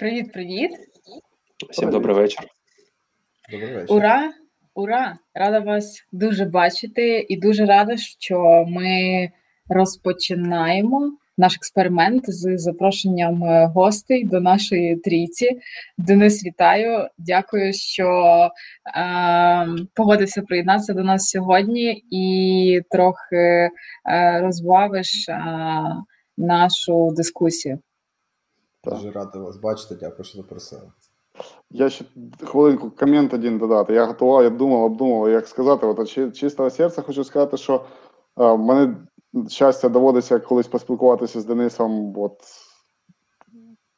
Привіт-привіт. Всім добрий вечір. Добрий вечір. Ура! Ура! Рада вас дуже бачити і дуже рада, що ми розпочинаємо наш експеримент з запрошенням е, гостей до нашої трійці. Денис, вітаю! Дякую, що е, погодився приєднатися до нас сьогодні і трохи е, розбавиш е, нашу дискусію. Дуже радий вас бачити, дякую, що запросили. Я ще хвилинку комент один додати. Я готував, я думав, обдумав, як сказати. От чи- чистого серця хочу сказати, що е, мене щастя доводиться колись поспілкуватися з Денисом, от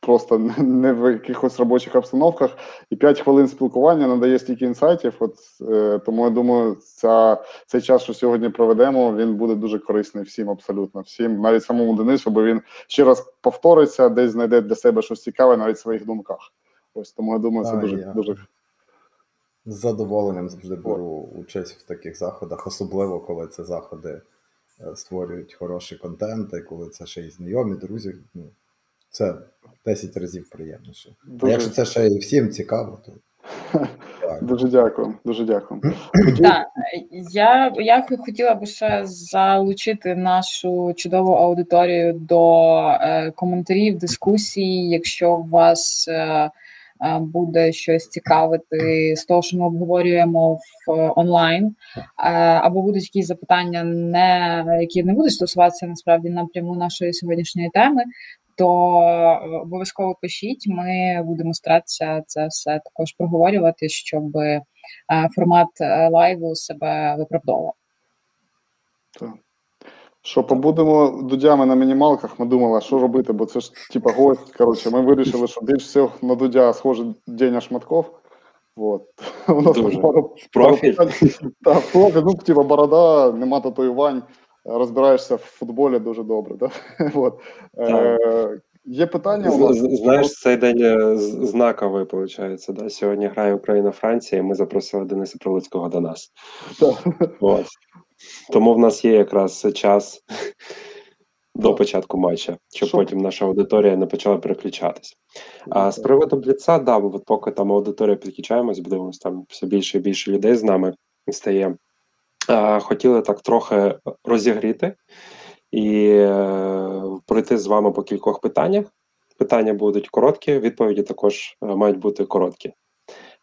просто не- в якихось робочих обстановках. І 5 хвилин спілкування надає стільки інсайтів. От е, тому я думаю, ця, цей час, що сьогодні проведемо, він буде дуже корисний всім, абсолютно всім, навіть самому Денису, бо він ще раз повториться, десь знайде для себе щось цікаве, навіть в своїх думках. Ось тому я думаю, це Так, дуже я- дуже З задоволенням завжди беру участь в таких заходах, особливо коли це заходи е, створюють хороший контент, і коли це ще й знайомі, друзі. Ну, це 10 разів приємніше. А якщо це ще і всім цікаво, то так. Дуже дякую, дуже дякую. Так, я, я хотіла би ще залучити нашу чудову аудиторію до е, коментарів, дискусій. Якщо у вас е, е, буде щось цікавити з того, що ми обговорюємо в е, онлайн, е, або будуть якісь запитання, не які не будуть стосуватися насправді напряму нашої сьогоднішньої теми. То е, обов'язково пишіть. Ми будемо старатися це все також проговорювати, щоб е, формат е, лайву себе виправдовував. Що побудемо дудями на мінімалках, ми думали, що робити, бо це ж типа гость. Коротше, ми вирішили, що більш всього на дудя схоже Деня Шматков. Вот. У нас Дуже. пару- Профіль. пару. Так, профіль, ну, типа борода, нема татуювань, розбираєшся в футболі дуже добре. Да? Вот. Е, є питання у нас? Знаєш, цей день е, знаковий, виходить. Да? Сьогодні грає Україна-Франція, і ми запросили Дениса Прилуцького до нас. От. Тому в нас є якраз час до початку матча, щоб Що? потім наша аудиторія не почала переключатись. А з приводу бліца, да, от поки там аудиторія підключаємось, будемо там все більше і більше людей з нами стає. Хотіли так трохи розігріти і е, пройти з вами по кількох питаннях. Питання будуть короткі, відповіді також е, мають бути короткі.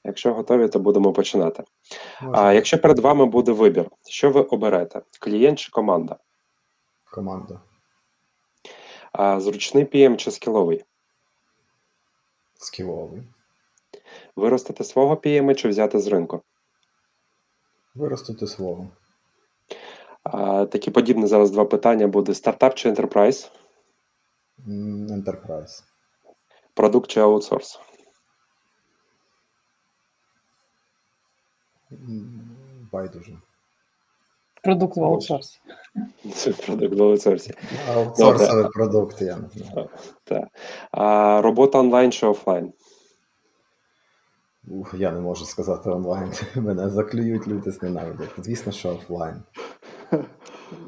Якщо готові, то будемо починати. А якщо перед вами буде вибір, що ви оберете? Клієнт чи команда? команда. А, зручний PM чи скіловий? Скіловий. Виростити свого PM чи взяти з ринку? Виростити свого. А, такі подібні зараз два питання буде: стартап чи enterprise? М, Enterprise. Продукт чи аутсорс? Байдуже. Продукт в аутсорсі. Продукт в аутсорсі. Аутсорсовий продукт, я не знаю. Так. А, робота онлайн чи офлайн? Ух, я не можу сказати онлайн. Мене заклюють, люди зненавидять. Звісно, що офлайн.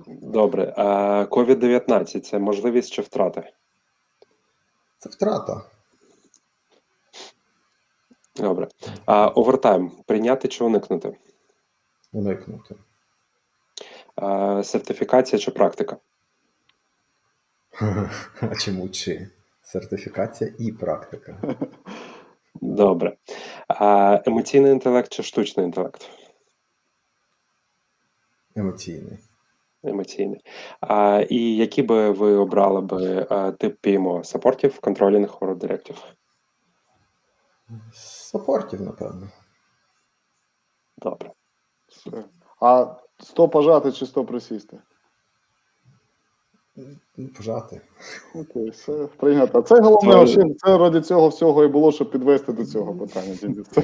Добре. А, COVID-19 це можливість чи втрата? Це втрата. Добре. А, овертайм прийняти чи уникнути? Уникнути. А, сертифікація чи практика? А чому чи? Сертифікація і практика. Добре. А, емоційний інтелект чи штучний інтелект? Емоційний. Емоційний. А, і які би ви обрали би а, тип PMO? Controlling or Directive? Саппортів, напевно. Добре. А 100 пожати чи 100 присісти? Пожати. Окей, все прийнято. Це головне, Це- це ради цього всього і було, щоб підвести до цього питання.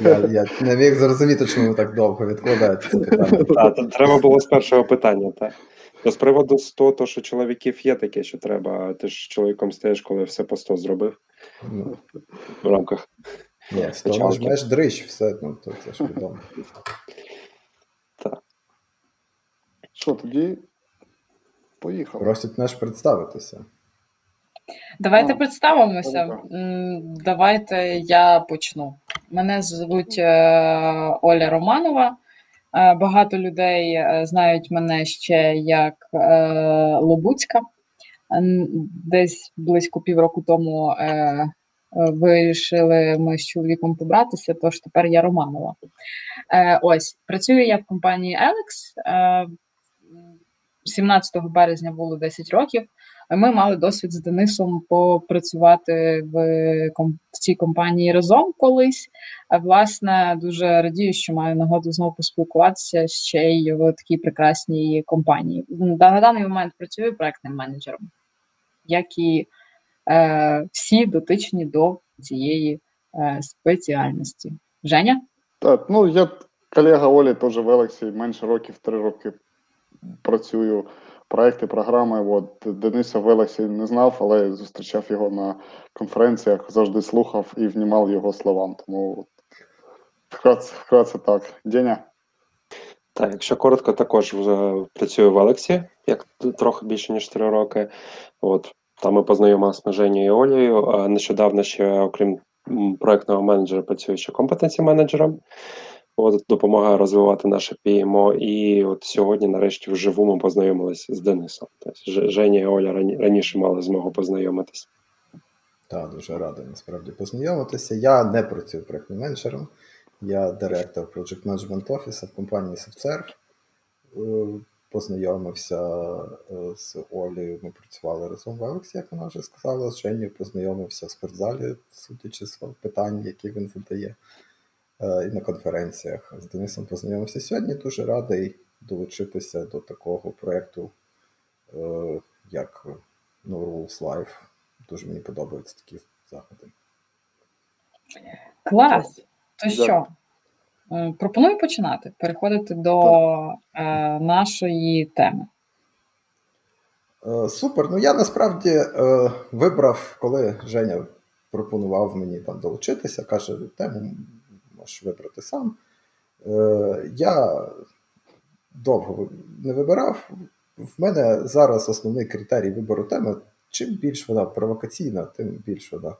Я, я не міг зрозуміти, чому ви так довго відкладаєте це питання. То треба було з першого питання, так. То з приводу 100, то що чоловіків є таке, що треба. Ти ж чоловіком стаєш, коли все по 100 зробив Ну, в рамках. ні, сто Почалки. нажмеш дрищ, все, ну то це ж відомо. Так. Що тоді? Поїхали. Просять наш представитися. Давайте А, представимося. добре. Давайте я почну. Мене звуть е, Оля Романова. Е, Багато людей е, знають мене ще як е, Лобуцька. Десь близько півроку тому вирішили ми з чоловіком побратися, тож тепер я Романова. Е, Ось працюю я в компанії Alex. Е, 17 березня було 10 років. Ми мали досвід з Денисом попрацювати в, в цій компанії разом колись. А власне дуже радію, що маю нагоду знову поспілкуватися ще й в такій прекрасній компанії. На даний момент працюю проектним менеджером, як і е, всі дотичні до цієї е, спеціальності. Женя? Так, ну я колега Олі теж в Елексі менше років, три роки працюю. Проекти, програми. От Дениса в Елексі не знав, але зустрічав його на конференціях, завжди слухав і внімав його словам. Тому вкратце, вкратце так. Деня? Так, якщо коротко, також працюю в Алексі, як трохи більше ніж 3 роки. От там ми познайомилися з Женєю і Олею. Нещодавно ще, окрім проектного менеджера, працюю ще компетенцій менеджером. От допомагаю розвивати наше PMO. І от сьогодні, нарешті, вживу ми познайомилися з Денисом. Тобто Женя і Оля раніше мали змогу познайомитись. Так, дуже радий насправді познайомитися. Я не працюю проєктним менеджером, я директор Project Management Office в компанії SoftServe. Е, Познайомився е, з Олею, ми працювали разом в Алексі, як вона вже сказала. З Женєю познайомився в спортзалі, судячи з питань, які він задає, і на конференціях. З Денисом познайомився сьогодні. Дуже радий долучитися до такого проєкту, е, як No Rules Life. Дуже мені подобаються такі заходи. Клас! То що? Пропоную починати, переходити до е, нашої теми. Е, Супер. Ну я насправді е, вибрав, коли Женя пропонував мені там долучитися, каже, тему можеш вибрати сам. Е, я довго не вибирав. В мене зараз основний критерій вибору теми. Чим більш вона провокаційна, тим більш вона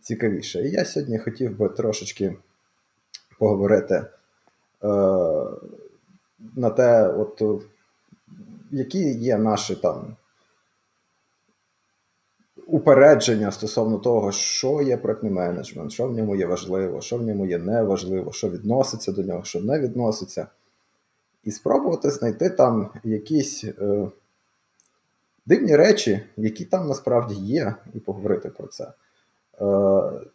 цікавіша. І я сьогодні хотів би трошечки поговорити е, на те, от, які є наші там упередження стосовно того, що є проектний менеджмент, що в ньому є важливо, що в ньому є неважливо, що відноситься до нього, що не відноситься. І спробувати знайти там якісь е, дивні речі, які там насправді є, і поговорити про це. Е,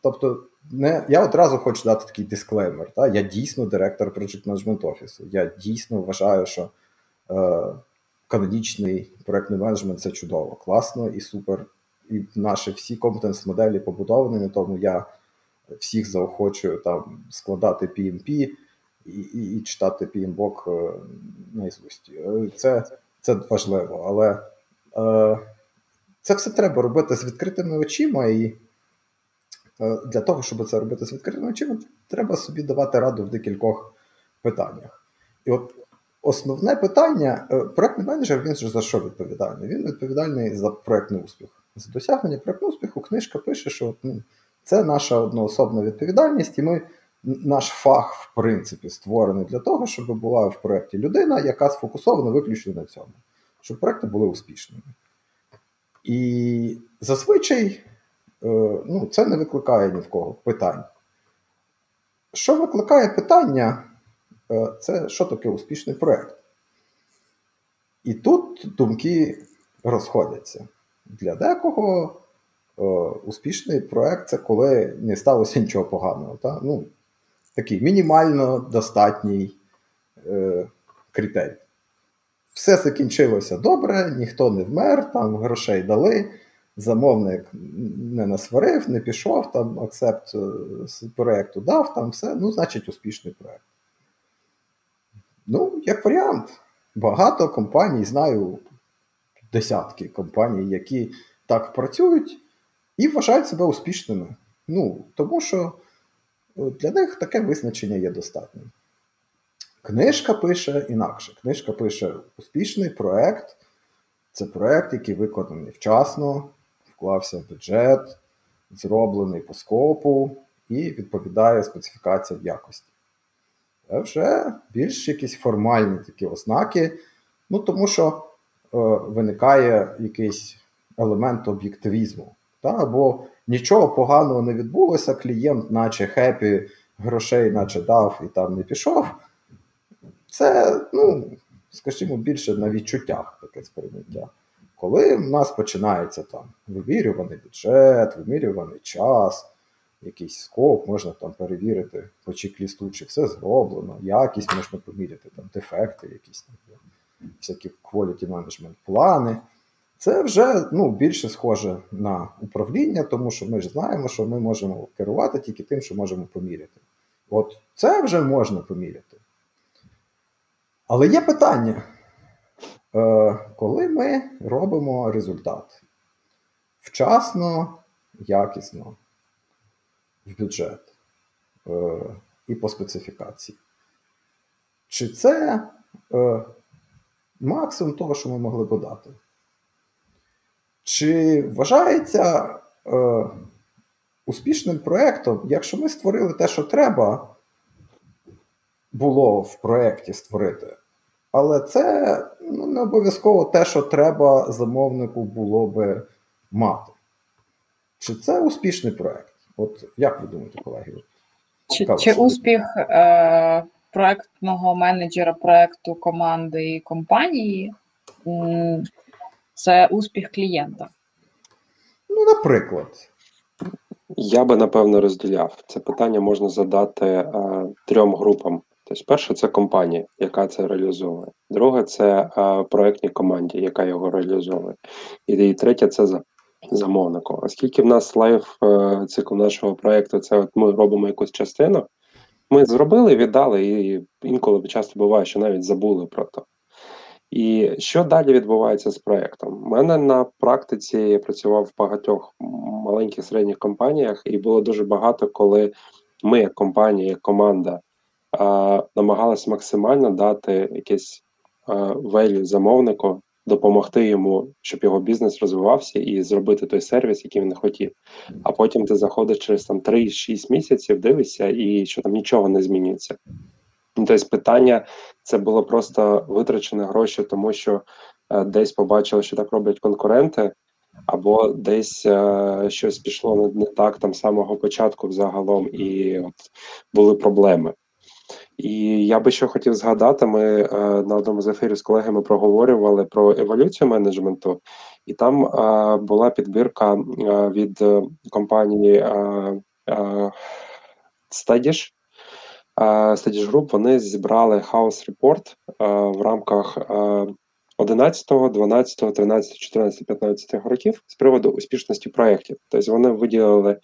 тобто, не, я одразу хочу дати такий дисклеймер. Та? Я дійсно директор Project Management Office. Я дійсно вважаю, що е, канонічний проектний менеджмент це чудово, класно і супер. І наші всі компетенс моделі побудовані на тому. Я всіх заохочую там складати PMP і, і, і читати PMBOK е, наізусть. Е, Це, це важливо, але е, це все треба робити з відкритими очима, і е, для того, щоб це робити з відкритими очима, треба собі давати раду в декількох питаннях. І от основне питання: е, проектний менеджер він ж за що відповідальний? Він відповідальний за проектний успіх. За досягнення проектного успіху книжка пише, що ну, це наша одноособна відповідальність, і ми наш фах, в принципі, створений для того, щоб була в проєкті людина, яка сфокусована виключно на цьому, щоб проекти були успішними. І зазвичай е, ну, це не викликає ні в кого питань. Що викликає питання, е, це що таке успішний проєкт. І тут думки розходяться. Для декого е, успішний проєкт це коли не сталося нічого поганого. Та? Ну, такий мінімально достатній е, критерій. Все закінчилося добре, ніхто не вмер, там грошей дали, замовник не насварив, не пішов, там акцепт е, проєкту дав, там все, ну, значить, успішний проєкт. Ну, як варіант, багато компаній, знаю десятки компаній, які так працюють і вважають себе успішними. Ну, тому що е, для них таке визначення є достатнім. Книжка пише інакше. Книжка пише: успішний проект це проект, який виконаний вчасно, вклався в бюджет, зроблений по скопу і відповідає специфікаціям якості. Це вже більш якісь формальні такі ознаки, ну тому що виникає якийсь елемент об'єктивізму. Та? Або нічого поганого не відбулося, клієнт, наче хепі, грошей, наче дав і там не пішов. Це, ну, скажімо, більше на відчуттях таке сприйняття. Коли в нас починається там вимірюваний бюджет, вимірюваний час, якийсь скоп, можна там перевірити по чек-лісту, чи все зроблено, якість можна поміряти, там дефекти, якісь там всякі quality management плани. Це вже ну, більше схоже на управління, тому що ми ж знаємо, що ми можемо керувати тільки тим, що можемо поміряти. От це вже можна поміряти. Але є питання, Е, коли ми робимо результат вчасно, якісно, в бюджет е, і по специфікації, чи це е, максимум того, що ми могли подати? Чи вважається успішним проєктом, якщо ми створили те, що треба було в проєкті створити? Але це ну, не обов'язково те, що треба замовнику було би мати. Чи це успішний проєкт? От як ви думаєте, колеги? Чи чи успіх е, проєктного менеджера проєкту команди і компанії це успіх клієнта? Ну, наприклад. Я би напевно розділяв. Це питання можна задати е, трьом групам Тобто, перше, це компанія, яка це реалізовує. Друге, це а, проектній команді, яка його реалізовує. І, і третє це за замовником. Оскільки в нас life е, цикл нашого проекту, це от ми робимо якусь частину, ми зробили, віддали, і інколи часто буває, що навіть забули про то. І що далі відбувається з проектом? У мене на практиці я працював в багатьох маленьких середніх компаніях, і було дуже багато, коли ми, як компанія, як команда намагалась максимально дати якесь велю замовнику, допомогти йому, щоб його бізнес розвивався і зробити той сервіс, який він хотів. А потім ти заходиш через там 3-6 місяців, дивишся, і що там нічого не змінюється. Ну, тобто питання це було просто витрачені гроші, тому що е, десь побачили, що так роблять конкуренти, або десь е, щось пішло не так там з самого початку взагалом, і от були проблеми. І я би ще хотів згадати: ми е, на одному з ефірів з колегами проговорювали про еволюцію менеджменту, і там е, була підбірка е, від компанії Studish. Studish Group, вони зібрали House Report в рамках 11, 12, 13, 14, 15 років з приводу успішності проєктів. Тобто вони виділили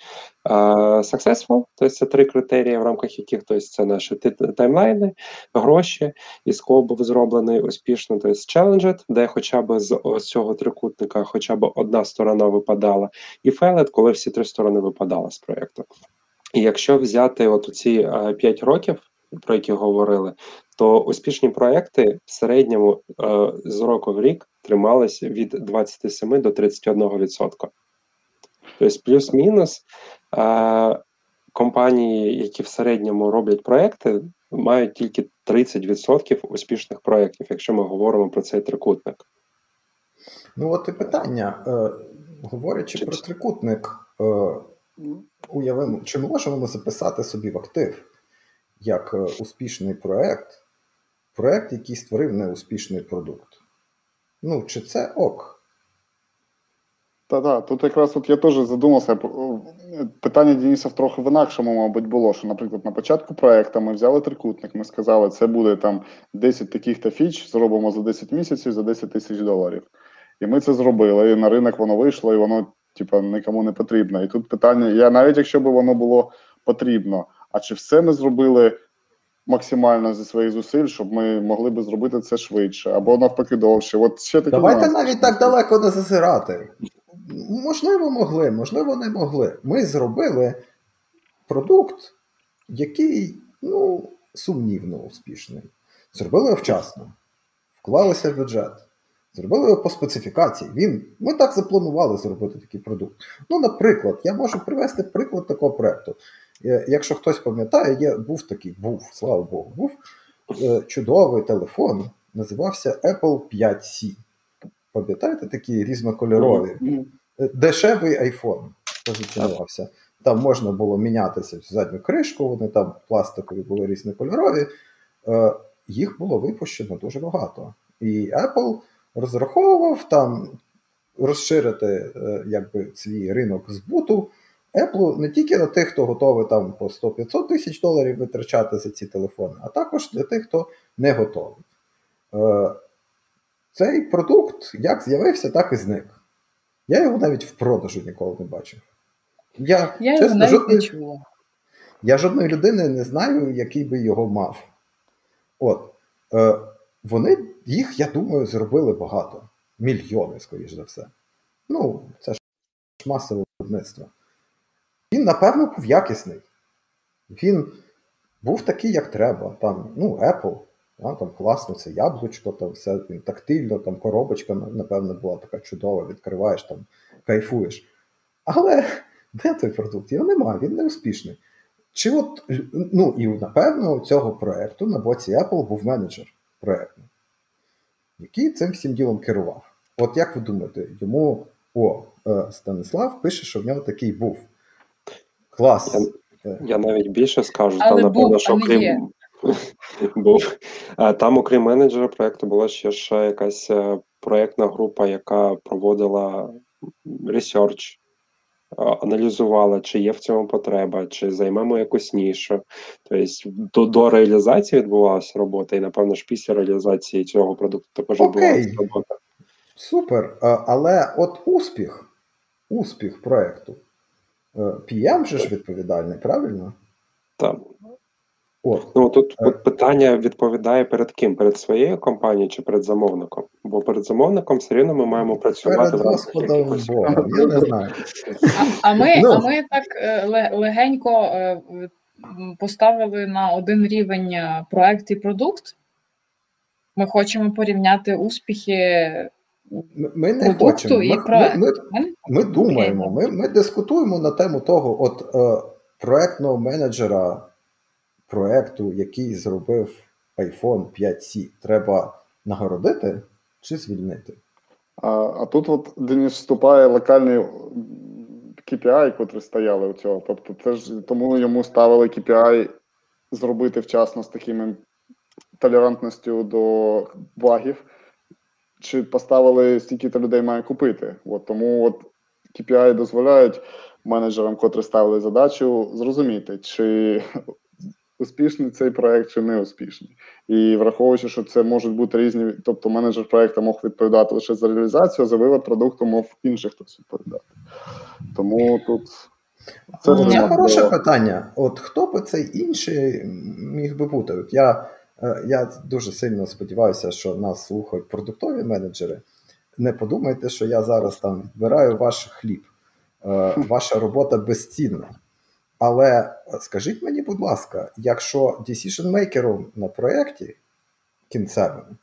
successful, тобто це три критерії, в рамках яких тобто це наші таймлайни, гроші, і скоп був зроблений успішно, тобто challenged, де хоча б з цього трикутника хоча б одна сторона випадала, і failed, коли всі три сторони випадали з проєкту. І якщо взяти от ці uh, 5 років, про які говорили, то успішні проекти в середньому е, з року в рік трималися від 27 до 31%. Тобто, плюс-мінус е, компанії, які в середньому роблять проекти, мають тільки 30% успішних проєктів, якщо ми говоримо про цей трикутник. Ну, от і питання. Е, говорячи Чи... про трикутник, уявимо, чи можемо ми записати собі в актив як успішний проект проект, який створив неуспішний продукт. Ну, чи це ок? Та-та, тут якраз от я теж задумався. Питання Дениса трохи в інакшому, мабуть, було, що, наприклад, на початку проекту ми взяли трикутник, ми сказали, це буде там 10 таких-то фіч, зробимо за 10 місяців за 10 тисяч доларів. І ми це зробили, і на ринок воно вийшло, і воно, типа, нікому не потрібно. І тут питання: я навіть якщо б воно було потрібно, а чи все ми зробили максимально зі своїх зусиль, щоб ми могли би зробити це швидше або навпаки довше. От ще такі Давайте нас. навіть так далеко не зазирати. Можливо, могли, можливо, не могли. Ми зробили продукт, який ну, сумнівно успішний. Зробили його вчасно, вклалися в бюджет, Зробили його по специфікації. Він, Ми так запланували зробити такий продукт. Ну, наприклад, я можу привести приклад такого проекту. Е, якщо хтось пам'ятає, є, був такий, був, слава Богу, був е, чудовий телефон, називався Apple 5C. Пам'ятаєте, такі різнокольорові? Е, дешевий iPhone позиціонувався. Там можна було мінятися в задню кришку, вони там пластикові були різнокольорові. Їх було випущено дуже багато. І Apple розраховував там розширити якби, свій ринок збуту. Apple не тільки на тих, хто готовий там по 100-500 тисяч доларів витрачати за ці телефони, а також для тих, хто не готовий. Е, Цей продукт як з'явився, так і зник. Я його навіть в продажу ніколи не бачив. Я, я чесно, його навіть жодної, не чула. Я жодної людини не знаю, який би його мав. От. Е, Вони їх, я думаю, зробили багато. Мільйони, скоріш за все. Ну, це ж масове виробництво. Він, напевно, був якісний. Він був такий, як треба. Там, ну, Apple, да, там класно, це яблучко, там все він тактильно, там коробочка, напевно, була така чудова, відкриваєш, там, кайфуєш. Але де той продукт? Його немає, він не успішний. Чи от, ну, І, напевно, у цього проєкту на боці Apple був менеджер проєкту, який цим всім ділом керував. От як ви думаєте, йому о, е, Станислав пише, що в нього такий був. Клас. Я, я навіть більше скажу, там, напевно, що окрім був. Там, окрім менеджера проєкту, була ще ще якась е, проєктна група, яка проводила ресерч, аналізувала, чи є в цьому потреба, чи займемо якусь нішу. Тобто до, до реалізації відбувалася робота, і, напевно, ж після реалізації цього продукту також відбувалася робота. Супер. Але от успіх, успіх проєкту. PM же ж відповідальний, правильно? Так. От. Ну тут е. от питання відповідає перед ким? Перед своєю компанією чи перед замовником? Бо перед замовником все рівно ми маємо працювати перед Господом Богом, я не знаю. А, а ми ну. а ми так е, легенько е, поставили на один рівень проект і продукт. Ми хочемо порівняти успіхи ми не хочемо. Ми, ми, ми, ми думаємо, ми ми дискутуємо на тему того, от е, проектного менеджера проекту, який зробив iPhone 5C, треба нагородити чи звільнити? А а тут от Денис вступає локальний KPI, котрі стояли у цього. Тобто, це ж тому йому ставили KPI зробити вчасно з такими толерантністю до багів чи поставили стільки-то людей має купити. От, Тому от KPI дозволяють менеджерам, котрі ставили задачу, зрозуміти, чи успішний цей проект, чи не успішний. І враховуючи, що це можуть бути різні, тобто менеджер проекту мог відповідати лише за реалізацію, а за вивод продукту мов інший хтось відповідати. Тому тут. Це Це хороше питання. От хто би цей інший міг би бути? От я я дуже сильно сподіваюся, що нас слухають продуктові менеджери. Не подумайте, що я зараз там відбираю ваш хліб. Е, ваша робота безцінна. Але скажіть мені, будь ласка, якщо decision-мейкером на проєкті кінцевим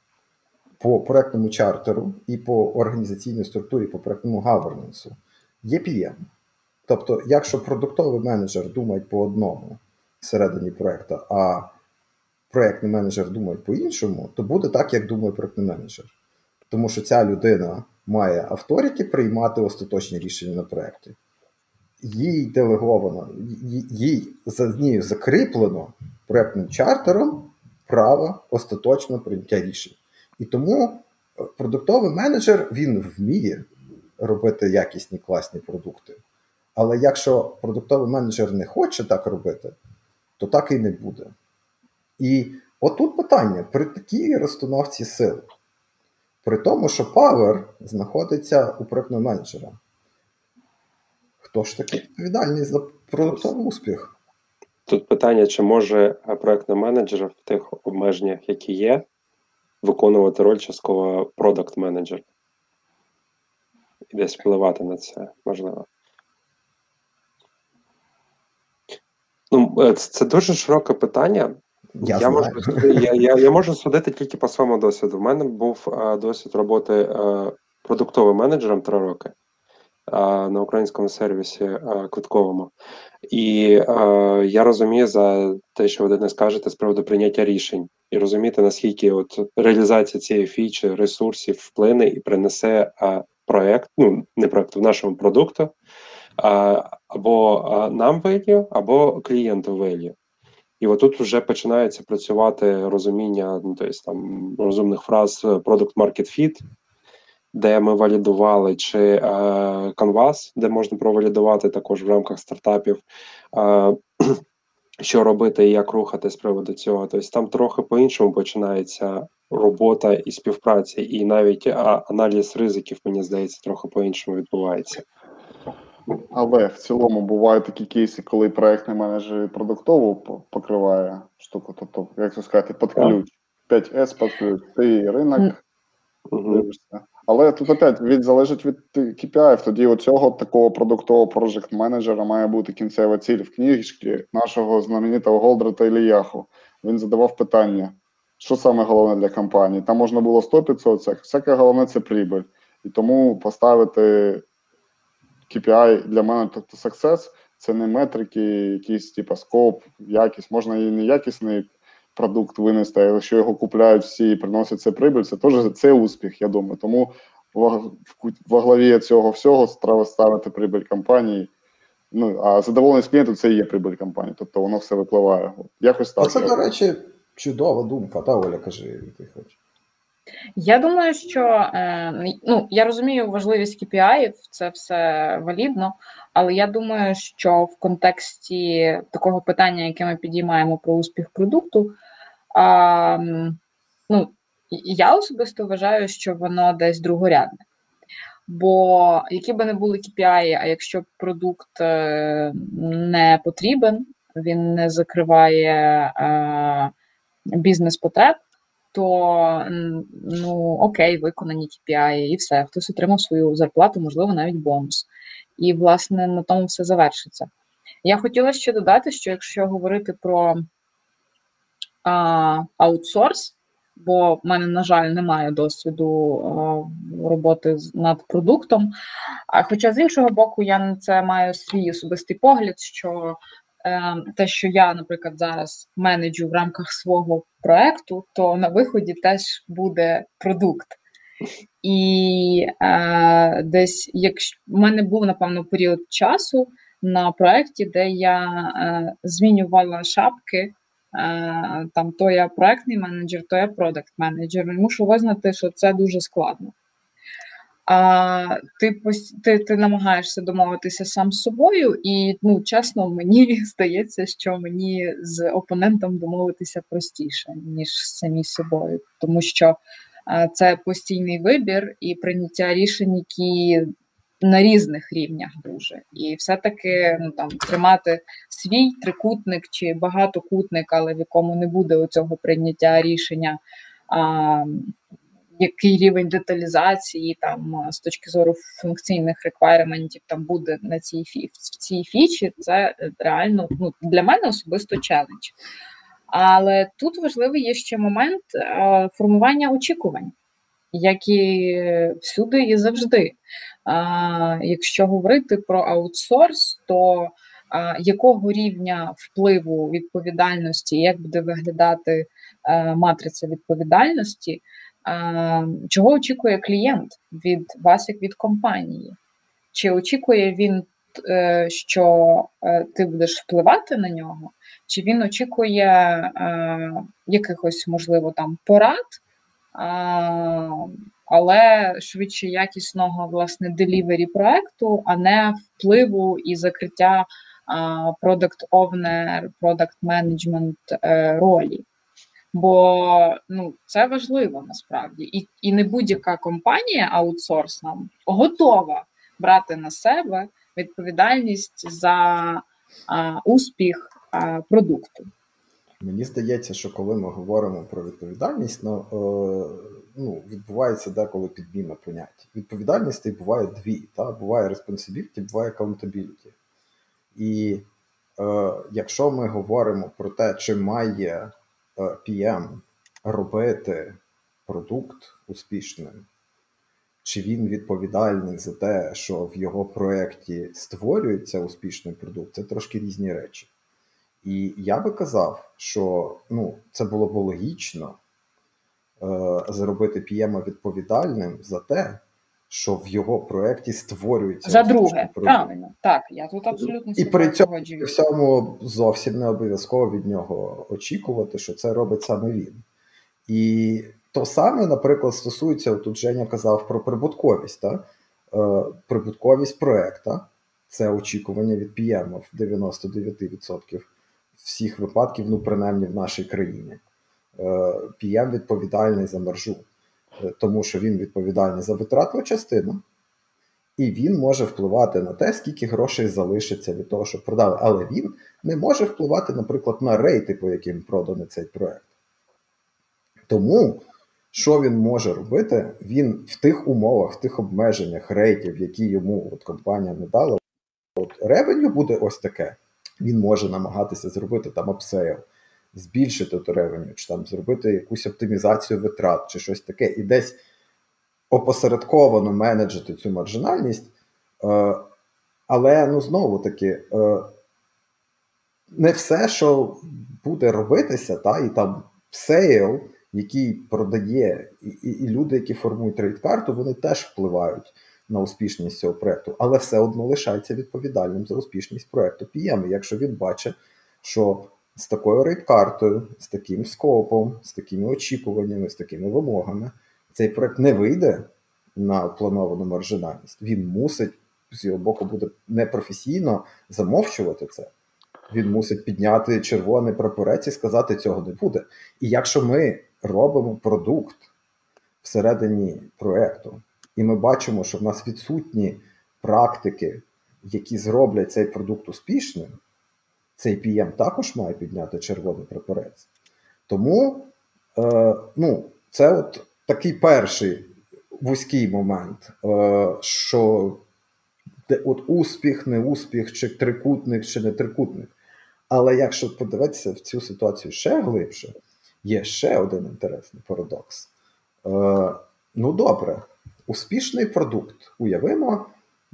по проєктному чартеру і по організаційній структурі, по проєктному гавернансу є PM. Тобто, якщо продуктовий менеджер думає по одному всередині проєкту, а проєктний менеджер думає по-іншому, то буде так, як думає проєктний менеджер. Тому що ця людина має авторіті приймати остаточні рішення на проєкті. Їй делеговано, їй за нею закріплено проєктним чартером право остаточного прийняття рішень. І тому е, продуктовий менеджер він вміє робити якісні класні продукти. Але якщо продуктовий менеджер не хоче так робити, то так і не буде. І отут питання при такій розстановці сил, при тому, що Power знаходиться у проєктного менеджера. Хто ж таки відповідальний за продуктовий успіх? Тут питання, чи може проєктний менеджер в тих обмеженнях, які є, виконувати роль частково продакт менеджер І десь впливати на це можливо. Ну, е, Це дуже широке питання. Я я, можу я, я, я можу судити тільки по своєму досвіду. У мене був а, досвід роботи а, продуктовим менеджером три роки а, на українському сервісі квитковому. І я розумію за те, що ви Денис скажете з приводу прийняття рішень, і розуміти, наскільки от реалізація цієї фічі, ресурсів вплине і принесе проект, ну не проект в нашому продукту, або нам value, або клієнту value. І отут вже починається працювати розуміння ну, тобто, там розумних фраз product market fit, де ми валідували, чи е, Canvas, де можна провалідувати також в рамках стартапів, е, що робити і як рухати з приводу цього. Тобто там трохи по-іншому починається робота і співпраця, і навіть аналіз ризиків, мені здається, трохи по-іншому відбувається. Але в цілому бувають такі кейси, коли проектний менеджер продуктову покриває штуку, тобто, як це сказати, під ключ. 5С під ключ. Ти ринок дивишся. Але тут опять від залежить від KPI, Тоді у цього такого продуктового проект менеджера має бути кінцева ціль в книжці нашого знаменитого Голдрата Іліяху. Він задавав питання, що саме головне для компанії. Там можна було 100-500, всяке головне це прибыль. І тому поставити KPI для мене, тобто success, це не метрики, якісь типу скоп, якість, можна і не якісний продукт винести, а якщо його купляють всі і приносять це прибыль, це теж це успіх, я думаю. Тому во главі цього всього треба ставити прибыль компанії. Ну, а задоволеність клієнту це і є прибыль компанії, тобто воно все випливає. Якось так. Це, до речі, чудова думка, та Оля, кажи, ти хочеш. Я думаю, що е, ну я розумію важливість KPI, це все валідно, але я думаю, що в контексті такого питання, яке ми підіймаємо про успіх продукту, ну, я особисто вважаю, що воно десь другорядне. Бо які би не були KPI, а якщо продукт е, не потрібен, він не закриває е, бізнес-потреб, то ну окей, виконані KPI і все. Хтось отримав свою зарплату, можливо, навіть бонус. І, власне, на тому все завершиться. Я хотіла ще додати, що якщо говорити про а, аутсорс, бо в мене, на жаль, немає досвіду а, роботи над продуктом. А хоча з іншого боку, я на це маю свій особистий погляд, що те, що я, наприклад, зараз менеджу в рамках свого проекту, то на виході теж буде продукт. І е, десь, якщо в мене був напевно період часу на проєкті, де я е, змінювала шапки, е, там то я проектний менеджер, то я продакт менеджер. Мушу визнати, що це дуже складно. А ти ти, ти намагаєшся домовитися сам з собою, і ну чесно, мені здається, що мені з опонентом домовитися простіше, ніж самі собою, тому що це постійний вибір і прийняття рішень, які на різних рівнях дуже. І все-таки ну там тримати свій трикутник чи багатокутник, але в якому не буде оцього прийняття рішення. А, який рівень деталізації там з точки зору функційних реквайрементів там буде на цій фі в цій фічі, це реально ну, для мене особисто челендж. Але тут важливий є ще момент е, формування очікувань, як і всюди і завжди. Якщо говорити про аутсорс, то якого рівня впливу відповідальності, як буде виглядати е, матриця відповідальності, чого очікує клієнт від вас, як від компанії? Чи очікує він, е, що ти будеш впливати на нього? чи він очікує е, якихось, можливо, там порад, е, але швидше якісного власне делівері проекту, а не впливу і закриття продакт овнер, продакт менеджмент ролі. Бо ну, це важливо насправді. І і не будь-яка компанія аутсорсна готова брати на себе відповідальність за а, успіх продукту. Мені здається, що коли ми говоримо про відповідальність, ну, е, ну відбувається деколи підміна понять. Відповідальності буває дві. Та? Буває responsibility, буває accountability. І е, якщо ми говоримо про те, чи має PM робити продукт успішним, чи він відповідальний за те, що в його проєкті створюється успішний продукт, це трошки різні речі. І я би казав, що ну, це було б логічно е, зробити PM відповідальним за те, що в його проєкті створюється за друге. Правильно, так, я тут абсолютно і при цьому всьому зовсім не обов'язково від нього очікувати, що це робить саме він. І то саме, наприклад, стосується, тут Женя казав про прибутковість. Та? Е, Прибутковість проекта це очікування від PM в 99% всіх випадків, ну, принаймні в нашій країні. PM відповідальний за маржу, е, тому що він відповідальний за витратну частину, і він може впливати на те, скільки грошей залишиться від того, що продали. Але він не може впливати, наприклад, на рейти, по яким проданий цей проект. Тому, що він може робити, він в тих умовах, в тих обмеженнях рейтів, які йому от компанія не дала, от revenue буде ось таке. Він може намагатися зробити там upsell, збільшити то revenue, чи там зробити якусь оптимізацію витрат, чи щось таке, і десь опосередковано менеджити цю маржинальність. Е, але ну знову таки, е, не все, що буде робитися, та, і там sale який продає, і, і люди, які формують rate-карту, вони теж впливають на успішність цього проекту, але все одно лишається відповідальним за успішність проекту PM. Якщо він бачить, що з такою рейд-картою, з таким скопом, з такими очікуваннями, з такими вимогами, цей проект не вийде на плановану маржинальність, він мусить з його боку буде непрофесійно замовчувати це. Він мусить підняти червоний прапорець і сказати, цього не буде. І якщо ми робимо продукт всередині проєкту, і ми бачимо, що в нас відсутні практики, які зроблять цей продукт успішним, цей PM також має підняти червоний прапорець. Тому е, ну, це от такий перший вузький момент, е, що де от успіх, не успіх, чи трикутник, чи не трикутник. Але якщо подивитися в цю ситуацію ще глибше, є ще один інтересний парадокс. Е, Ну, добре, успішний продукт. Уявимо,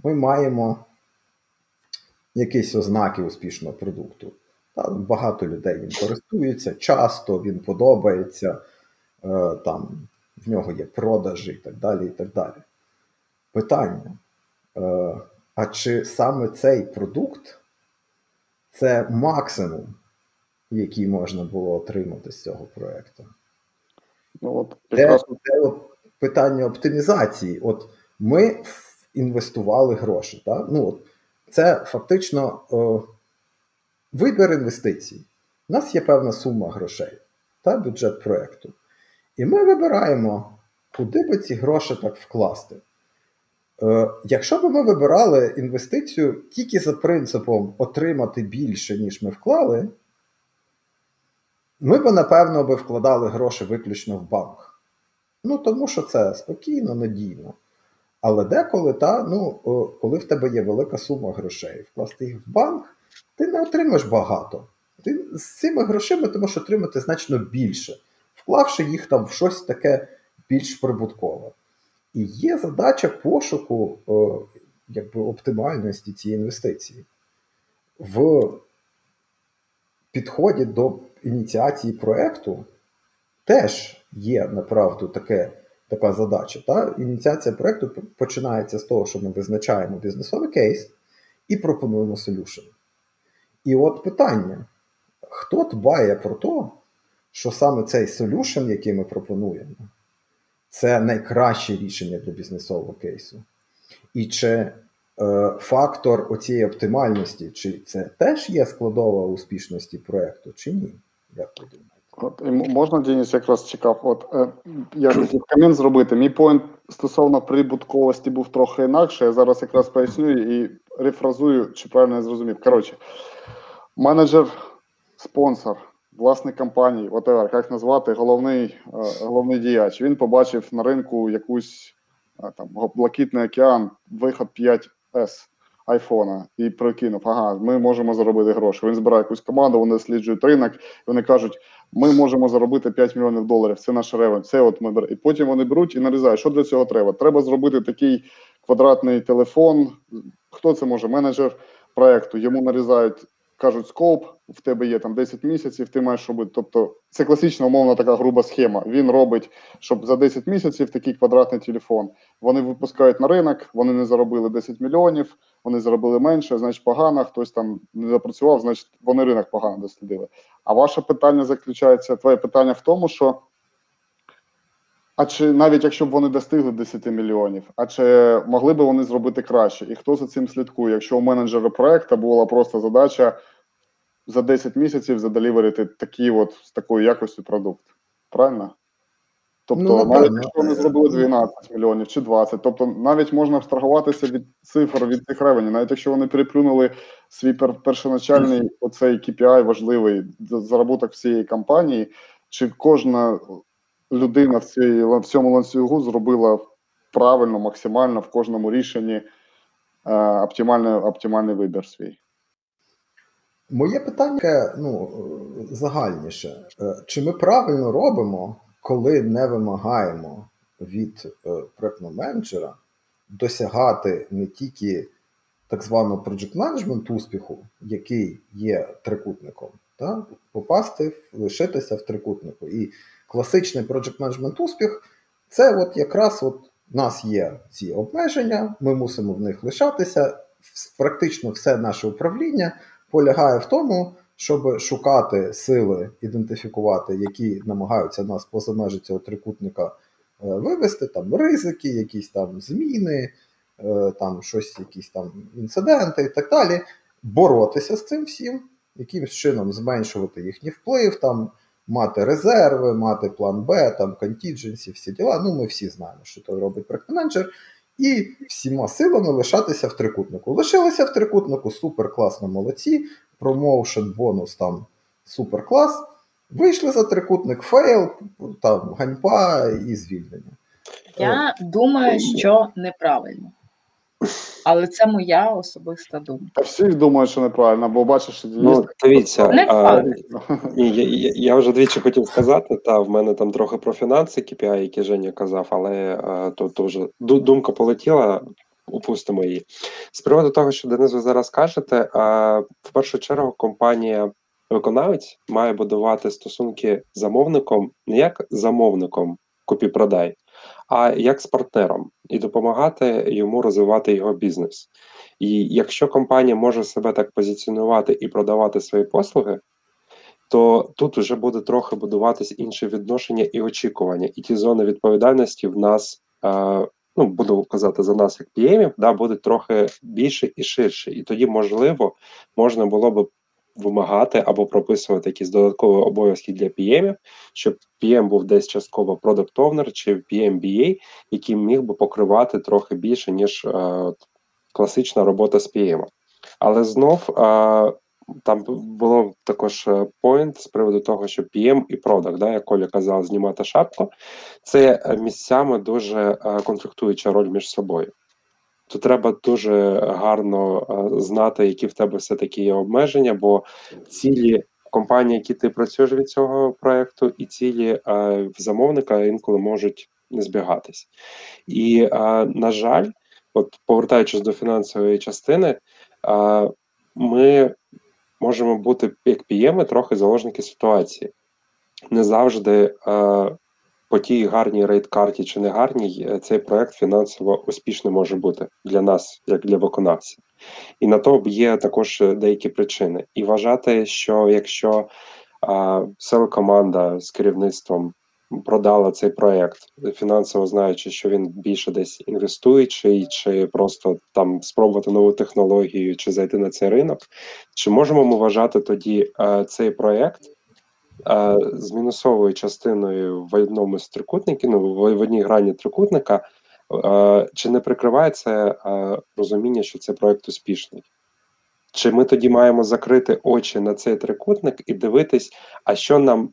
ми маємо якісь ознаки успішного продукту. Багато людей він користується, часто він подобається, е, там в нього є продажі і так далі. і так далі. Питання: е, а чи саме цей продукт це максимум, який можна було отримати з цього проєкту. Ну, от. Це, це от питання оптимізації. От ми інвестували гроші. Так? Ну, от, Це фактично о, вибір інвестицій. У нас є певна сума грошей та бюджет проєкту. І ми вибираємо, куди би ці гроші так вкласти. Е, якщо б ми вибирали інвестицію тільки за принципом отримати більше, ніж ми вклали, ми б, напевно, би вкладали гроші виключно в банк. Ну, тому що це спокійно, надійно. Але деколи, та, ну, коли в тебе є велика сума грошей, вкласти їх в банк, ти не отримаєш багато. Ти з цими грошима ти можеш отримати значно більше, вклавши їх там в щось таке більш прибуткове. І є задача пошуку о, якби, оптимальності цієї інвестиції. В підході до ініціації проєкту теж є направду таке, така задача. Та? Ініціація проєкту починається з того, що ми визначаємо бізнесовий кейс і пропонуємо солюшн. І от питання: хто дбає про те, що саме цей солюшн, який ми пропонуємо, це найкраще рішення для бізнесового кейсу. І чи е, фактор оцієї оптимальності, чи це теж є складова успішності проєкту, чи ні? Як ви думаєте? От, можна, Деніс, якраз чекав. От е, я хотів комент зробити. Мій поінт стосовно прибутковості був трохи інакше. Я зараз якраз поясню і рефразую, чи правильно я зрозумів. Коротше, менеджер, спонсор власник компанії, whatever, як назвати, головний е, головний діяч. Він побачив на ринку якусь е, там блакитний океан, виход 5S айфона і прикинув, ага, ми можемо заробити гроші. Він збирає якусь команду, вони досліджують ринок, і вони кажуть: ми можемо заробити 5 мільйонів доларів. Це наш ревень. Це от ми І потім вони беруть і нарізають. Що для цього треба? Треба зробити такий квадратний телефон. Хто це може? Менеджер проекту. Йому нарізають кажуть, скоп, в тебе є там 10 місяців, ти маєш робити. Тобто це класична умовна така груба схема. Він робить, щоб за 10 місяців такий квадратний телефон. Вони випускають на ринок, вони не заробили 10 мільйонів, вони заробили менше, значить погано, хтось там не запрацював, значить вони ринок погано дослідили. А ваше питання заключається, твоє питання в тому, що. А чи навіть якщо б вони достигли 10 мільйонів, а чи могли б вони зробити краще? І хто за цим слідкує? Якщо у менеджера проекту була просто задача за 10 місяців заделіверити такий от з такою якостю продукт, правильно? Тобто, ну, навіть якщо вони зробили 12 мільйонів чи 20, тобто навіть можна абстрагуватися від цифр від цих ревенів, навіть якщо вони переплюнули свій першоначальний оцей KPI важливий заробуток всієї компанії, чи кожна людина в цій в цьому ланцюгу зробила правильно, максимально в кожному рішенні е, оптимальний, оптимальний вибір свій. Моє питання ну, загальніше. Е, чи ми правильно робимо, коли не вимагаємо від е, проєктного менеджера досягати не тільки так званого project management успіху, який є трикутником, та, попасти, лишитися в трикутнику. І класичний project management успіх це от якраз от у нас є ці обмеження, ми мусимо в них лишатися. Практично все наше управління полягає в тому, щоб шукати сили, ідентифікувати, які намагаються нас поза межі цього трикутника е, вивести, там ризики, якісь там зміни, е, там щось, якісь там інциденти і так далі, боротися з цим всім, якимось чином зменшувати їхній вплив, там мати резерви, мати план Б, там contingency, всі діла. Ну, ми всі знаємо, що то робить проект-менеджер. І всіма силами лишатися в трикутнику. Лишилися в трикутнику, супер класно, молодці. Promotion, бонус там супер клас. Вийшли за трикутник, fail, там ганьба і звільнення. Я думаю, що неправильно. Але це моя особиста думка. Всі думають, що неправильно, бо бачиш. Ну, дивіться, а, ні, я, я вже двічі хотів сказати, та в мене там трохи про фінанси KPI, які Женя казав, але а, то, то вже думка полетіла, упустимо її. З приводу того, що Денис, ви зараз кажете, в першу чергу компанія. Виконавець має будувати стосунки з замовником не як замовником купі-продай, а як з партнером і допомагати йому розвивати його бізнес. І якщо компанія може себе так позиціонувати і продавати свої послуги, то тут вже буде трохи будуватись інше відношення і очікування, і ті зони відповідальності в нас. Е, ну, буду казати за нас, як піємів, да, буде трохи більше і ширше. І тоді, можливо, можна було б вимагати або прописувати якісь додаткові обов'язки для PM, щоб PM був десь частково product owner чи PMBA, який міг би покривати трохи більше, ніж е, класична робота з PM. Але знов е, там було також поінт з приводу того, що PM і продакт, да, як Коля казав, знімати шапку, це місцями дуже е, конфліктуюча роль між собою то треба дуже гарно е, знати, які в тебе все таки є обмеження, бо цілі компанії, які ти працюєш від цього проекту, і цілі е, замовника інколи можуть не збігатись. І, е, на жаль, от повертаючись до фінансової частини, ми можемо бути як пієми трохи заложники ситуації. Не завжди по тій гарній рейд-карті чи не гарній, е, цей проект фінансово успішний може бути для нас, як для виконавців. І на то є також е, деякі причини. І вважати, що якщо сила команда з керівництвом продала цей проект, фінансово знаючи, що він більше десь інвестуючий, чи просто там спробувати нову технологію, чи зайти на цей ринок, чи можемо ми вважати тоді а, цей проект? з мінусовою частиною в одному з трикутників, ну в одній грані трикутника, чи не прикриває це розуміння, що це проект успішний? Чи ми тоді маємо закрити очі на цей трикутник і дивитись, а що нам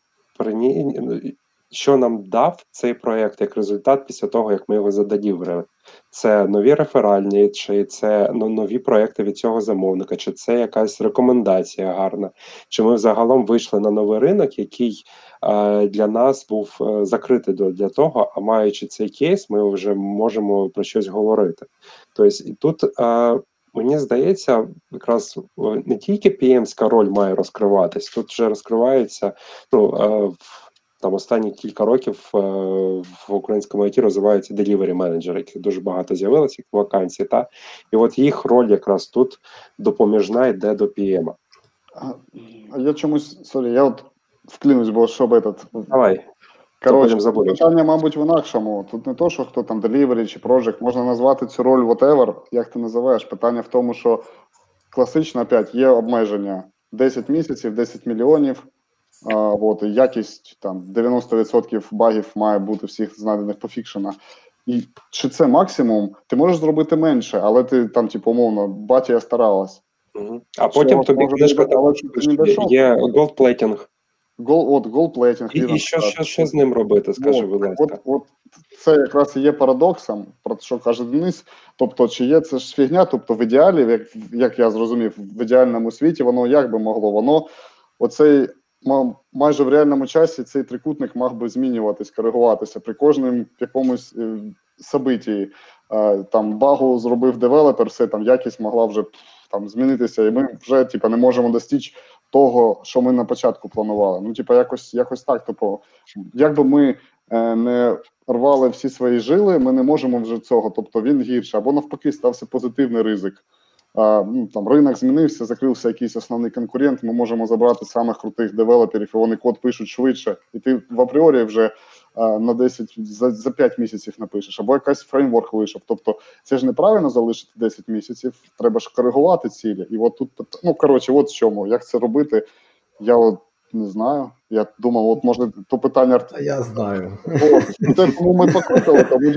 що нам дав цей проект як результат після того, як ми його зададіврили. Це нові реферальні, чи це ну, нові проекти від цього замовника, чи це якась рекомендація гарна, чи ми взагалом вийшли на новий ринок, який е, для нас був е, закритий до, для того, а маючи цей кейс, ми вже можемо про щось говорити. Тобто, і тут. Е, Мені здається, якраз не тільки PM -ська роль має розкриватись, тут вже розкривається ну, е, там останні кілька років е, в українському ІТ розвиваються delivery менеджери, яких дуже багато з'явилося вакансій. Та і от їх роль якраз тут допоміжна йде до PM. А я чомусь sorry, я от вклинусь, бо щоб это. Давай. Коротше, питання, мабуть, в інакшому. Тут не то, що хто там delivery чи project, можна назвати цю роль whatever, як ти називаєш. Питання в тому, що класично опять є обмеження 10 місяців, 10 мільйонів. А, от, якість там 90% багів має бути всіх знайдених пофікшених. І чи це максимум? Ти можеш зробити менше, але ти там, типу, умовно, батя старалась. Угу. А потім тобі книжка є gold plating. Gold, от, gold plating. І, і що, що, що з ним робити, скажи, будь ласка. От, от, це якраз і є парадоксом, про що каже Денис. Тобто, чи є це ж фігня, тобто в ідеалі, як як я зрозумів, в ідеальному світі воно як би могло, воно оцей майже в реальному часі цей трикутник мав би змінюватись, коригуватися при кожному якомусь е, собиті. Е, там багу зробив девелопер, все там якість могла вже там змінитися, і ми вже типу, не можемо достичь того, що ми на початку планували. Ну, типу, якось якось так. Тобто, як би ми е, не рвали всі свої жили, ми не можемо вже цього. Тобто він гірше, або навпаки, стався позитивний ризик там ринок змінився, закрився якийсь основний конкурент. Ми можемо забрати самих крутих девелоперів, і вони код пишуть швидше, і ти в апріорі вже на 10 за, за 5 місяців напишеш, або якась фреймворк вийшов. Тобто це ж неправильно залишити 10 місяців. Треба ж коригувати цілі. І от тут ну коротше, от в чому як це робити, я от не знаю. Я думав, от може то питання. А Я знаю. От, те, кому ми покликали, тому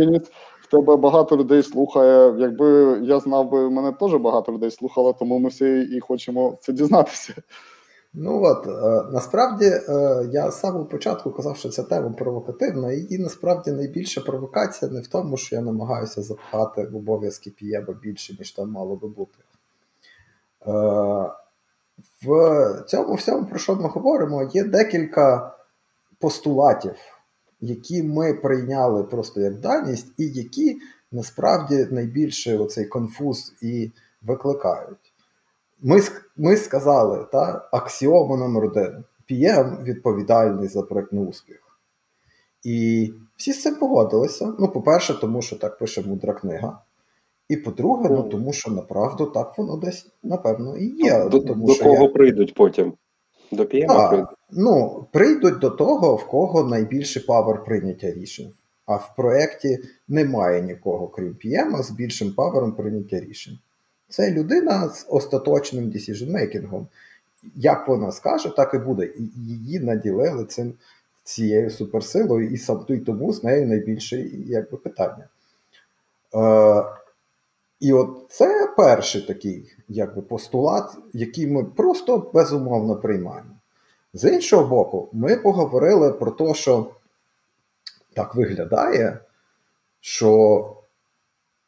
тебе багато людей слухає. Якби я знав би, мене теж багато людей слухало, тому ми всі і хочемо це дізнатися. Ну от е, насправді е, я з самого початку казав, що ця тема провокативна, і насправді найбільша провокація не в тому, що я намагаюся запхати в обов'язки пієба більше, ніж там мало би бути. Е, в цьому всьому, про що ми говоримо, є декілька постулатів які ми прийняли просто як даність, і які насправді найбільше оцей конфуз і викликають. Ми ми сказали, та, аксіома номер один: PM відповідальний за проєктний успіх. І всі з цим погодилися. Ну, по-перше, тому що так пише мудра книга. І по-друге, ну тому що направду так воно десь, напевно, і є. До, тому, до що кого я... прийдуть потім? До PM прийдуть? Ну, прийдуть до того, в кого найбільший павер прийняття рішень. А в проєкті немає нікого, крім PM, з більшим павером прийняття рішень. Це людина з остаточним decision-мейкінгом. Як вона скаже, так і буде. І її наділили цим цією суперсилою, і сам і тому з нею найбільше якби, питання. Е, І от це перший такий якби, постулат, який ми просто безумовно приймаємо. З іншого боку, ми поговорили про те, що так виглядає, що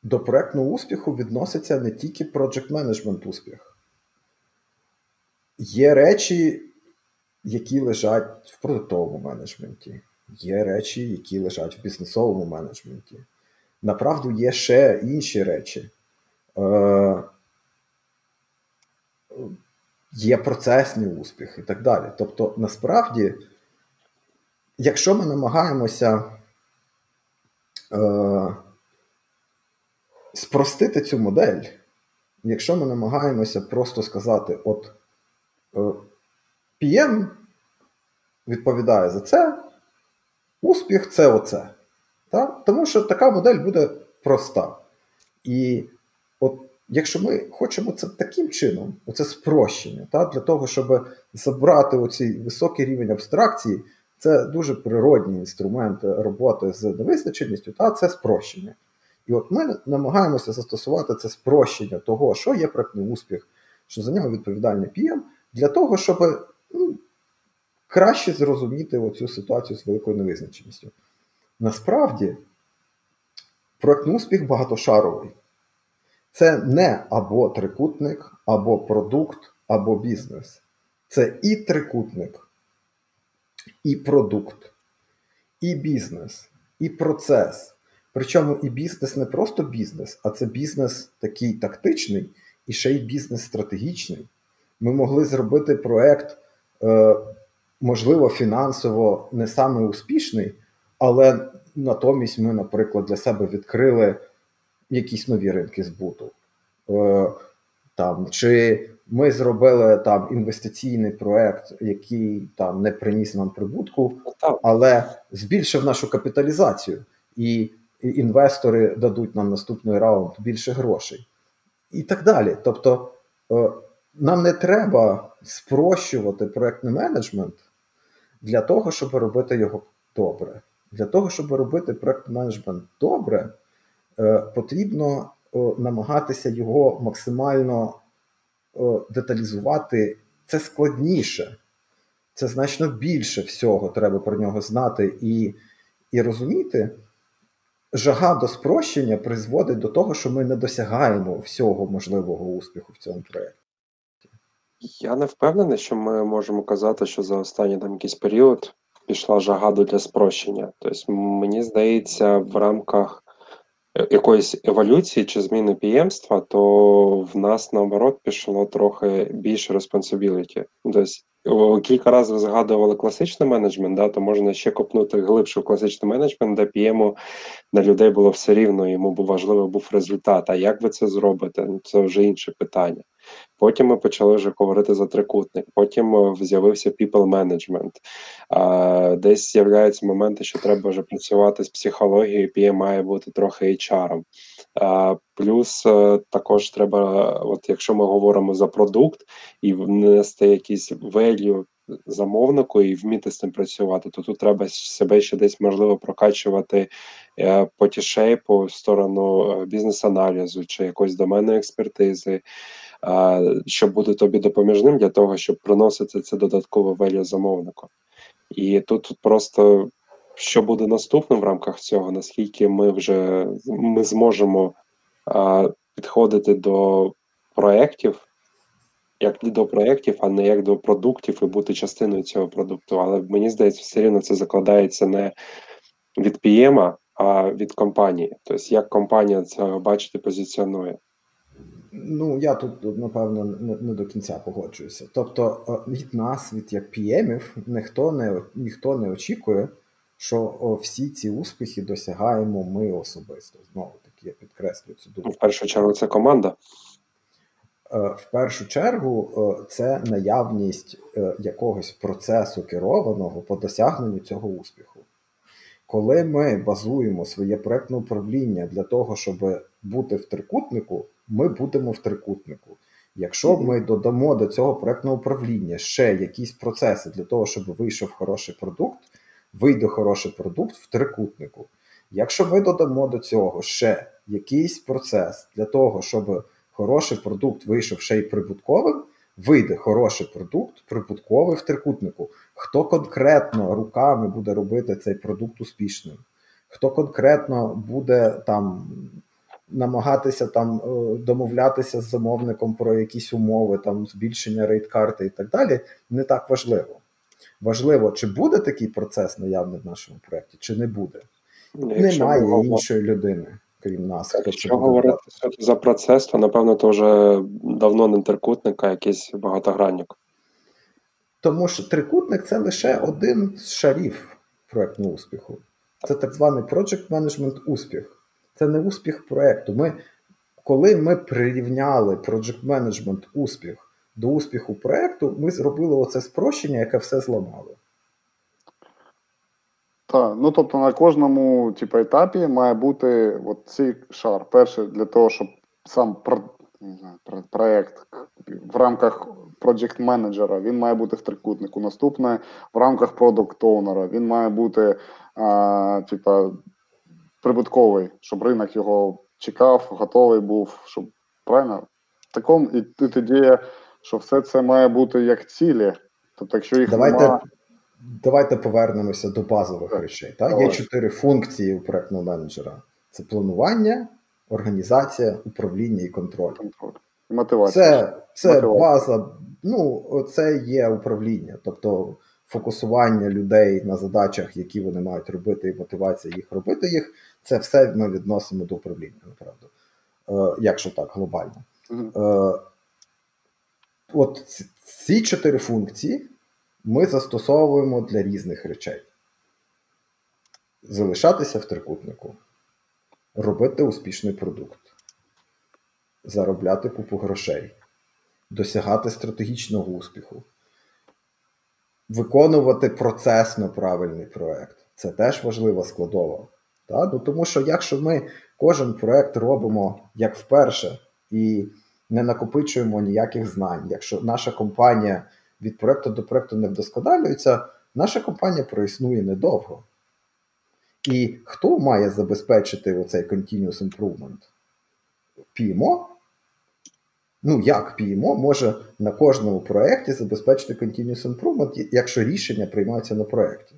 до проєктного успіху відноситься не тільки project management успіх. Є речі, які лежать в продуктовому менеджменті, є речі, які лежать в бізнесовому менеджменті. Направду, є ще інші речі. Е, є процесний успіх і так далі. Тобто, насправді, якщо ми намагаємося е, спростити цю модель, якщо ми намагаємося просто сказати, от е, PM відповідає за це, успіх це оце. Так? Тому що така модель буде проста. І от якщо ми хочемо це таким чином, оце спрощення, та, для того, щоб забрати оцей високий рівень абстракції, це дуже природній інструмент роботи з невизначеністю, та це спрощення. І от ми намагаємося застосувати це спрощення того, що є проектний успіх, що за нього відповідальний PM, для того, щоб ну, краще зрозуміти оцю ситуацію з великою невизначеністю. Насправді, проектний успіх багатошаровий. Це не або трикутник, або продукт, або бізнес. Це і трикутник, і продукт, і бізнес, і процес. Причому і бізнес не просто бізнес, а це бізнес такий тактичний і ще й бізнес стратегічний. Ми могли зробити проект, е, можливо, фінансово не саме успішний, але натомість ми, наприклад, для себе відкрили якісь нові ринки збуту. Е, там, Чи ми зробили там інвестиційний проект, який там не приніс нам прибутку, але збільшив нашу капіталізацію, і інвестори дадуть нам наступний раунд більше грошей. І так далі. Тобто, е, нам не треба спрощувати проектний менеджмент для того, щоб робити його добре. Для того, щоб робити проектний менеджмент добре, потрібно намагатися його максимально деталізувати. Це складніше, це значно більше всього треба про нього знати і, і розуміти. Жага до спрощення призводить до того, що ми не досягаємо всього можливого успіху в цьому проєкті. Я не впевнений, що ми можемо казати, що за останній там якийсь період пішла жага для спрощення. Тобто, мені здається, в рамках якоїсь еволюції чи зміни піємства, то в нас наоборот пішло трохи більше responsibility. Тобто, кілька разів згадували класичний менеджмент, да, то можна ще копнути глибше в класичний менеджмент, де п'ємо на людей було все рівно, йому важливий був результат. А як ви це зробите? Ну, це вже інше питання. Потім ми почали вже говорити за трикутник. Потім е, з'явився people management. Десь з'являються моменти, що треба вже працювати з психологією, PM має бути трохи HR. Плюс е, також треба, от якщо ми говоримо за продукт і внести якісь value замовнику і вміти з цим працювати, то тут треба себе ще десь можливо прокачувати е, по тішейпу в сторону бізнес-аналізу чи якоїсь доменної експертизи що буде тобі допоміжним для того, щоб приносити це додаткове велю замовнику. І тут просто що буде наступним в рамках цього, наскільки ми вже ми зможемо а, підходити до проєктів, як до проєктів, а не як до продуктів і бути частиною цього продукту. Але мені здається, все рівно це закладається не від PM, а від компанії. Тобто, як компанія це бачити, позиціонує. Ну, я тут, напевно, не, не до кінця погоджуюся. Тобто, е, від нас, від як піємів, ніхто не ніхто не очікує, що всі ці успіхи досягаємо ми особисто. Знову таки, я підкреслюю цю думку. В першу чергу, це команда. Е, в першу чергу, е, це наявність якогось процесу керованого по досягненню цього успіху. Коли ми базуємо своє проектне управління для того, щоб бути в трикутнику ми будемо в трикутнику. Якщо ми додамо до цього проектного управління ще якісь процеси для того, щоб вийшов хороший продукт, вийде хороший продукт в трикутнику. Якщо ми додамо до цього ще якийсь процес для того, щоб хороший продукт вийшов ще й прибутковим, вийде хороший продукт, прибутковий в трикутнику. Хто конкретно руками буде робити цей продукт успішним? Хто конкретно буде там намагатися там е, домовлятися з замовником про якісь умови, там збільшення рейд-карти і так далі, не так важливо. Важливо, чи буде такий процес наявний в нашому проєкті, чи не буде. Ну, Немає іншої людини, крім нас. хто Якщо говорити за процес, то напевно то вже давно не трикутник, а якийсь багатогранник. Тому що трикутник це лише один з шарів проєктного успіху. Це так званий project management успіх. Це не успіх проєкту. Ми, Коли ми прирівняли Project Management успіх до успіху проєкту, ми зробили оце спрощення, яке все зламало. Так, ну тобто на кожному типу, етапі має бути от цей шар. Перше, для того, щоб сам про, проєкт в рамках project менеджера він має бути в трикутнику. Наступне в рамках продукт оунера він має бути а, типа, прибутковий, щоб ринок його чекав, готовий був, щоб правильно такому і тут ідея, що все це має бути як цілі. Тобто, якщо їх давайте, нема... давайте повернемося до базових речей. Так? Є чотири функції у проектного менеджера: це планування, організація, управління і контроль. Мотивація. Це це база, ну, це є управління, тобто фокусування людей на задачах, які вони мають робити, і мотивація їх робити їх. Це все ми відносимо до управління, направду, е, якщо так глобально. Е, От ці чотири функції ми застосовуємо для різних речей: залишатися в трикутнику, робити успішний продукт, заробляти купу грошей, досягати стратегічного успіху, виконувати процесно правильний проект. Це теж важлива складова. Так? Ну, Тому що якщо ми кожен проект робимо як вперше і не накопичуємо ніяких знань, якщо наша компанія від проекту до проекту не вдосконалюється, наша компанія проіснує недовго. І хто має забезпечити оцей continuous improvement? PMO? Ну, як PMO може на кожному проєкті забезпечити continuous improvement, якщо рішення приймаються на проєкті?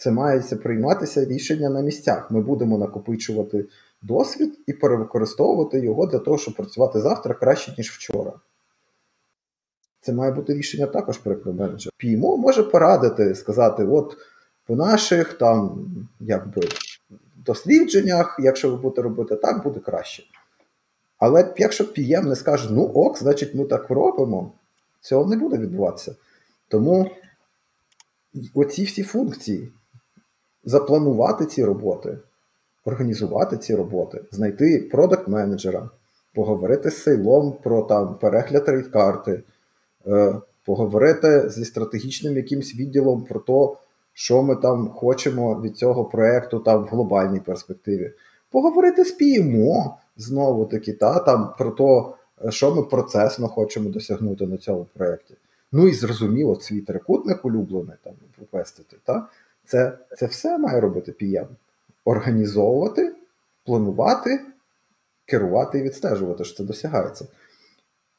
Це мається прийматися рішення на місцях. Ми будемо накопичувати досвід і перевикористовувати його для того, щоб працювати завтра краще, ніж вчора. Це має бути рішення також проєктного менеджера. PMO може порадити, сказати: от по наших там якби дослідженнях, якщо ви будете робити так, буде краще. Але якщо PM не скаже, ну ок, значить ми так робимо, цього не буде відбуватися. Тому оці всі функції запланувати ці роботи, організувати ці роботи, знайти продакт-менеджера, поговорити з сейлом про там перегляд рейд-карти, е, поговорити зі стратегічним якимсь відділом про те, що ми там хочемо від цього проєкту там в глобальній перспективі. Поговорити з PMO, знову таки, та, там про те, що ми процесно хочемо досягнути на цьому проєкті. Ну і зрозуміло, свій трикутник улюблений там попестити. Та? Це це все має робити PM. Організовувати, планувати, керувати і відстежувати, що це досягається.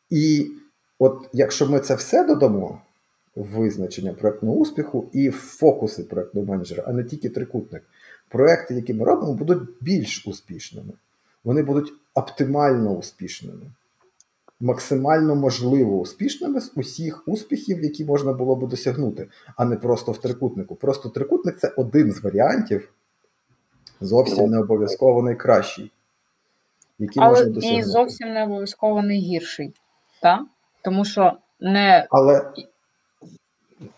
І от якщо ми це все додамо в визначення проєктного успіху і в фокуси проєктного менеджера, а не тільки трикутник, проекти, які ми робимо, будуть більш успішними. Вони будуть оптимально успішними максимально можливо успішними з усіх успіхів, які можна було би досягнути, а не просто в трикутнику. Просто трикутник це один з варіантів, зовсім не обов'язково найкращий. Який Але можна досягнути. і зовсім не обов'язково найгірший. Так? Тому що не. Але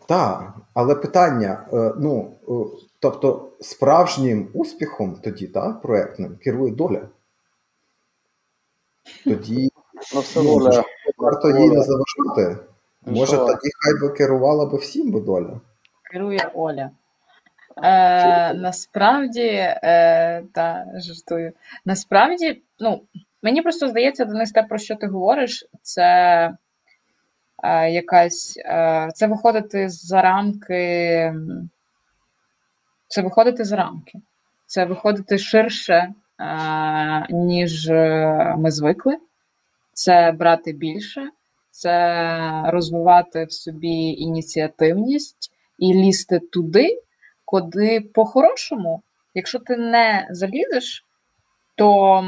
так, але питання: е, ну, е, тобто, справжнім успіхом тоді, так, проектним керує доля. Тоді Ну, все воля. Варто їй не заважати. Може, тоді хай би керувала би всім би доля. Керує Оля. Е, Насправді, е, та жартую. Насправді, ну, мені просто здається, Денис, те, про що ти говориш, це е, якась е, це виходити за рамки. Це виходити за рамки. Це виходити ширше, е, ніж ми звикли це брати більше, це розвивати в собі ініціативність і лізти туди, куди по-хорошому, якщо ти не залізеш, то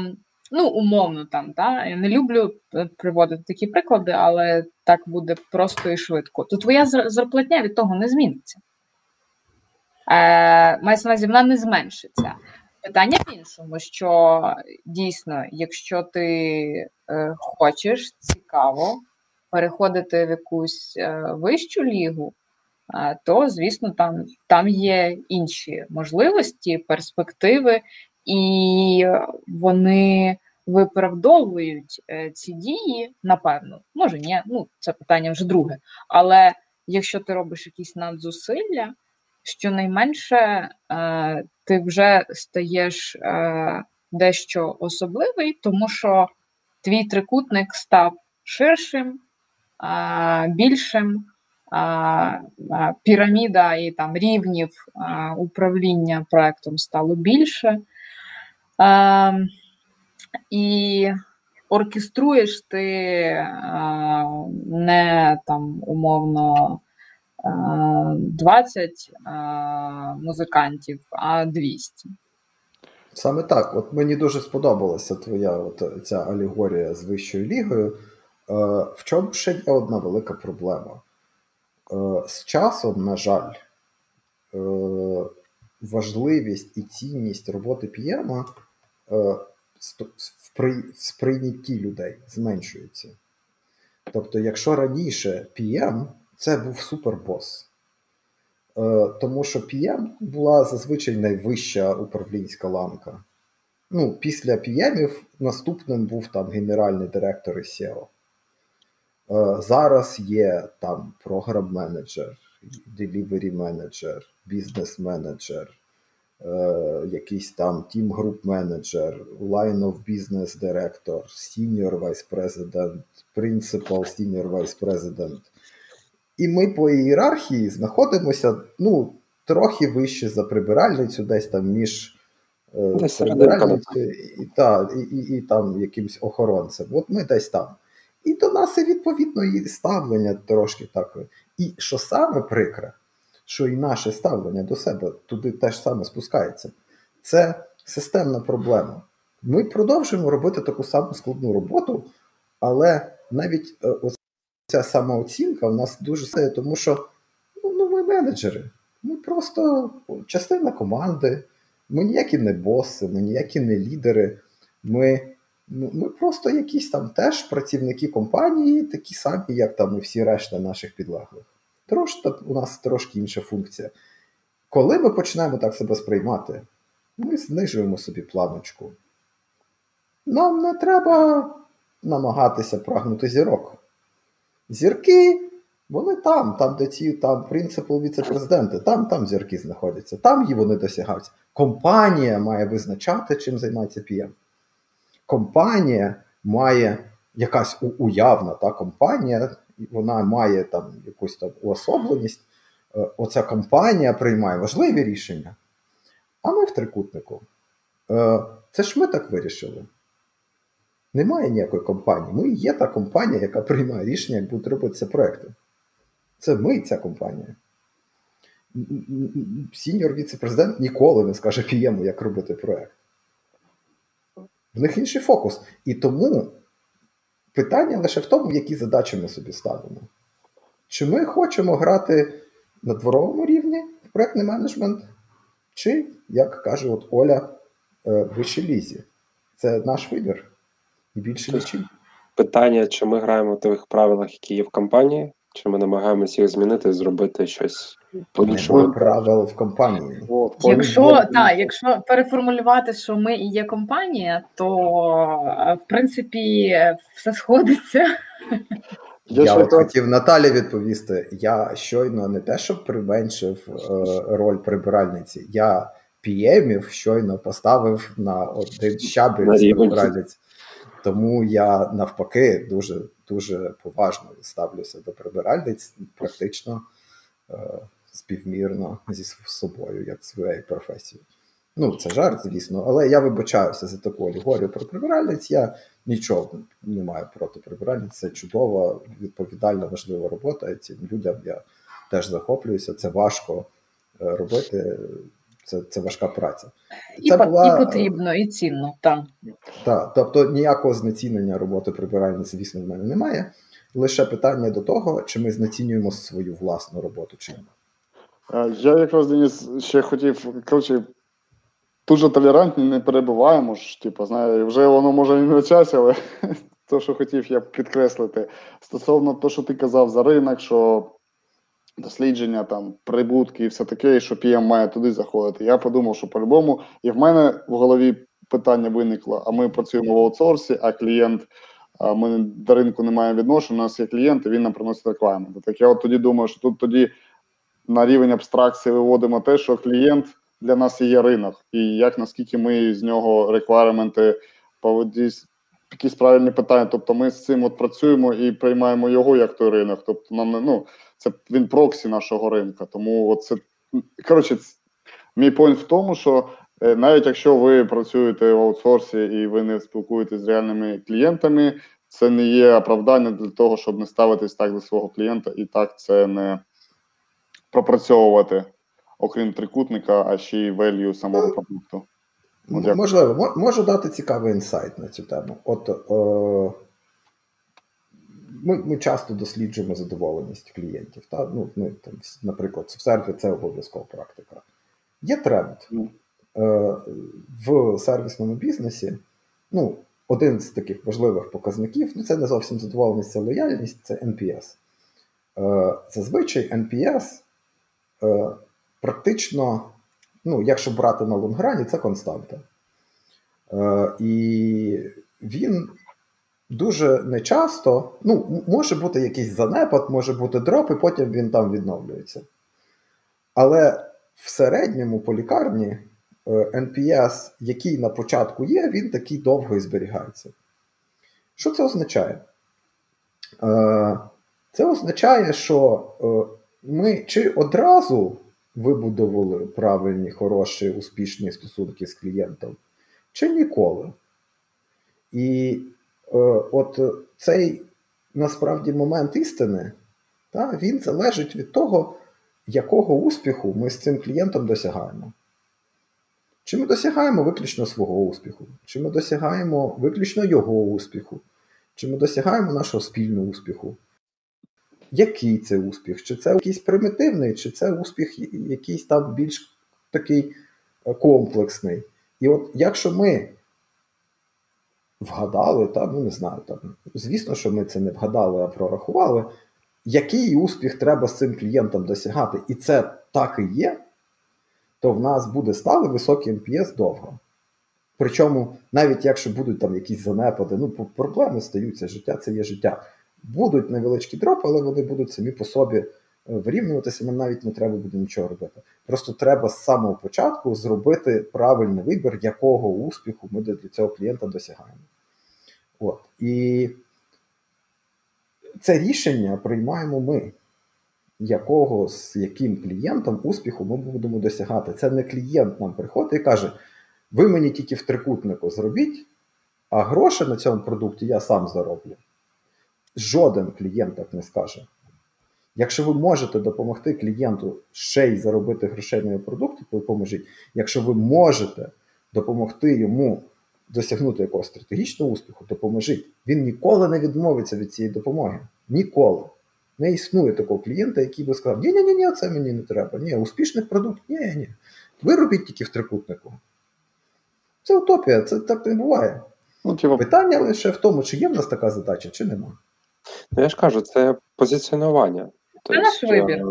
ну, умовно там, да? я не люблю е, приводити такі приклади, але так буде просто і швидко. То твоя зарплатня від того не зміниться. Е, Мається на увазі, вона не зменшиться. Питання в іншому, що дійсно, якщо ти е, хочеш цікаво переходити в якусь е, вищу лігу, то, звісно, там, там є інші можливості, перспективи, і вони виправдовують е, ці дії, напевно. Може, ні, ну це питання вже друге. Але якщо ти робиш якісь надзусилля, щонайменше е, ти вже стаєш е, дещо особливий, тому що твій трикутник став ширшим, е, більшим. Піраміда і там рівнів управління проектом стало більше. І оркеструєш ти не там умовно 20 музикантів, а 200. Саме так. От мені дуже сподобалася твоя от ця алегорія з вищою лігою. Е, в чому ще є одна велика проблема? Е, з часом, на жаль, е, важливість і цінність роботи PM в сприйнятті людей зменшується. Тобто, якщо раніше PM це був супербос, Е, тому що PM була зазвичай найвища управлінська ланка. Ну, Після PM наступним був там генеральний директор і SEO. Е, зараз є там програм-менеджер, delivery менеджер, бізнес-менеджер, якийсь там team group менеджер, line of business director, senior vice president, principal senior vice president. І ми по ієрархії знаходимося ну, трохи вище за прибиральницю, десь там між е, прибиральницею і, та, і, і, і там якимсь охоронцем. От ми десь там. І до нас, і відповідно, і ставлення трошки так. І що саме прикре, що і наше ставлення до себе туди теж саме спускається, це системна проблема. Ми продовжуємо робити таку саму складну роботу, але навіть е, ця самооцінка в нас дуже сильна, тому що ну, ми менеджери. Ми просто частина команди, ми ніякі не боси, ми ніякі не лідери. Ми ну, ми просто якісь там теж працівники компанії, такі самі, як там і всі решта наших підлеглих. Трошки у нас трошки інша функція. Коли ми почнемо так себе сприймати, ми знижуємо собі планочку. Нам не треба намагатися прагнути зірок. Зірки, вони там, там, де ці там принципал віце-президенти, там там зірки знаходяться, там і вони досягаються. Компанія має визначати, чим займається PM. Компанія має якась уявна та компанія, вона має там якусь там уособленість. Е, оця компанія приймає важливі рішення. А ми в трикутнику. Е, це ж ми так вирішили. Немає ніякої компанії. Ми є та компанія, яка приймає рішення, як будуть робитися проекти. Це ми, ця компанія. Сіньор віце-президент ніколи не скаже пієму, як робити проект. В них інший фокус. І тому питання лише в тому, які задачі ми собі ставимо. Чи ми хочемо грати на дворовому рівні в проектний менеджмент, чи, як каже от Оля, е, в вищій лізі. Це наш вибір більше нічим. Питання, чи ми граємо в тих правилах, які є в компанії, чи ми намагаємося їх змінити і зробити щось по-іншому? правил в компанії. От, якщо так, якщо переформулювати, що ми і є компанія, то в принципі все сходиться. Я, я от хотів Наталі відповісти. Я щойно не те, що применшив е, роль прибиральниці, я піємів щойно поставив на один щабель з прибиральниць. Тому я навпаки дуже дуже поважно ставлюся до прибиральниць, практично е, співмірно зі собою, як своєю професією. Ну, це жарт, звісно, але я вибачаюся за таку алегорію про прибиральниць. Я нічого не маю проти прибиральниць. Це чудова, відповідальна, важлива робота. Цим людям я теж захоплююся. Це важко е, робити. Це це важка праця. І це була... і потрібно, і цінно. Так, Так, тобто ніякого знецінення роботи прибиральниці, звісно, в мене немає. Лише питання до того, чи ми знецінюємо свою власну роботу чи ні. Е, я якраз Деніс, ще хотів, коротше, дуже толерантні, не перебуваємо ж. Типу, знаю, вже воно може і не на часі, але те, що хотів я підкреслити. Стосовно того, що ти казав за ринок, що дослідження, там прибутки і все таке, і що PM має туди заходити. Я подумав, що по-любому, і в мене в голові питання виникло: а ми працюємо в аутсорсі, а клієнт. Ми до ринку не маємо відношення, у нас є клієнт, і він нам приносить рекламу. Так я от тоді думаю, що тут тоді на рівень абстракції виводимо те, що клієнт для нас є ринок, і як наскільки ми з нього реквайременти поводісь, якісь правильні питання. Тобто ми з цим от працюємо і приймаємо його як той ринок. Тобто нам не ну це він проксі нашого ринка. Тому це коротше, мій пойнт в тому, що е, навіть якщо ви працюєте в аутсорсі і ви не спілкуєтесь з реальними клієнтами, це не є оправдання для того, щоб не ставитись так до свого клієнта, і так це не пропрацьовувати, окрім трикутника, а ще й value самого продукту? М- От Можливо, мо- можу дати цікавий інсайт на цю тему. От е, ми, ми часто досліджуємо задоволеність клієнтів. Та? Ну, ми, там, наприклад, в серві це обов'язкова практика. Є тренд Мгм. е, в сервісному бізнесі. Ну, один з таких важливих показників ну, це не зовсім задоволеність, це лояльність, це NPS. Е, зазвичай NPS е, практично, ну, якщо брати на лонграні, це константа. Е, і він дуже нечасто, ну, може бути якийсь занепад, може бути дроп, і потім він там відновлюється. Але в середньому по лікарні е, NPS, який на початку є, він такий довго і зберігається. Що це означає? Е, Це означає, що е, ми чи одразу вибудували правильні, хороші, успішні стосунки з клієнтом, чи ніколи. І е, от цей насправді момент істини, та, він залежить від того, якого успіху ми з цим клієнтом досягаємо. Чи ми досягаємо виключно свого успіху, чи ми досягаємо виключно його успіху, чи ми досягаємо нашого спільного успіху. Який це успіх? Чи це якийсь примітивний, чи це успіх якийсь там більш такий е, комплексний? І от якщо ми вгадали, та, ну не знаю, там, звісно, що ми це не вгадали, а прорахували, який успіх треба з цим клієнтом досягати, і це так і є, то в нас буде стали високий NPS довго. Причому, навіть якщо будуть там якісь занепади, ну, проблеми стаються, життя це є життя. Будуть невеличкі дропи, але вони будуть самі по собі вирівнюватися, нам навіть не треба буде нічого робити. Просто треба з самого початку зробити правильний вибір, якого успіху ми для цього клієнта досягаємо. От. І це рішення приймаємо ми, якого з яким клієнтом успіху ми будемо досягати. Це не клієнт нам приходить і каже: ви мені тільки в трикутнику зробіть, а гроші на цьому продукті я сам зароблю. Жоден клієнт так не скаже. Якщо ви можете допомогти клієнту ще й заробити грошей на його продукти, то допоможіть. Якщо ви можете допомогти йому досягнути якогось стратегічного успіху, допоможіть. Він ніколи не відмовиться від цієї допомоги. Ніколи. Не існує такого клієнта, який би сказав: ні ні ні ні це мені не треба. Ні, успішний продукт, ні, ні. Ви робіть тільки в трикутнику. Це утопія, це так не буває. Ну, типу, Питання лише в тому, чи є в нас така задача, чи нема. Ну, я ж кажу, це позиціонування. Це наш е, вибір.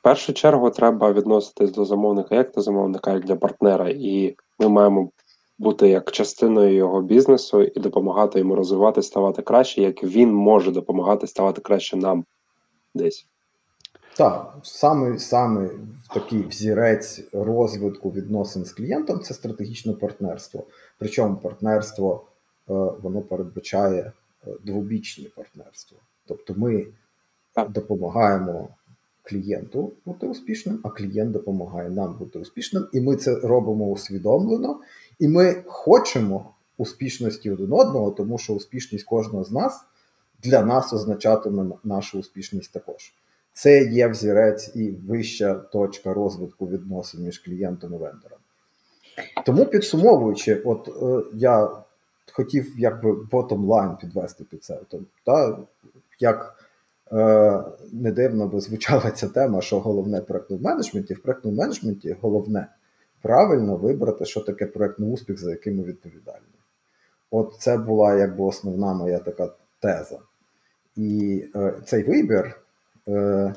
В першу чергу треба відноситись до замовника як до замовника, як для партнера, і ми маємо бути як частиною його бізнесу і допомагати йому розвивати, ставати краще, як він може допомагати ставати краще нам десь. Так, саме, саме такий взірець розвитку відносин з клієнтом це стратегічне партнерство. Причому партнерство е, воно передбачає е, двобічне партнерство. Тобто ми. Допомагаємо клієнту бути успішним, а клієнт допомагає нам бути успішним, і ми це робимо усвідомлено, і ми хочемо успішності один одного, тому що успішність кожного з нас для нас означатиме нашу успішність також. Це є взірець і вища точка розвитку відносин між клієнтом і вендором. Тому підсумовуючи, от е, я хотів якби bottom line підвести під це. Тобто, та, як е, не дивно би звучала ця тема, що головне в проектному менеджменті, в проектному менеджменті головне правильно вибрати, що таке проектний успіх, за яким ми відповідальні. От це була якби основна моя така теза. І е, цей вибір, е,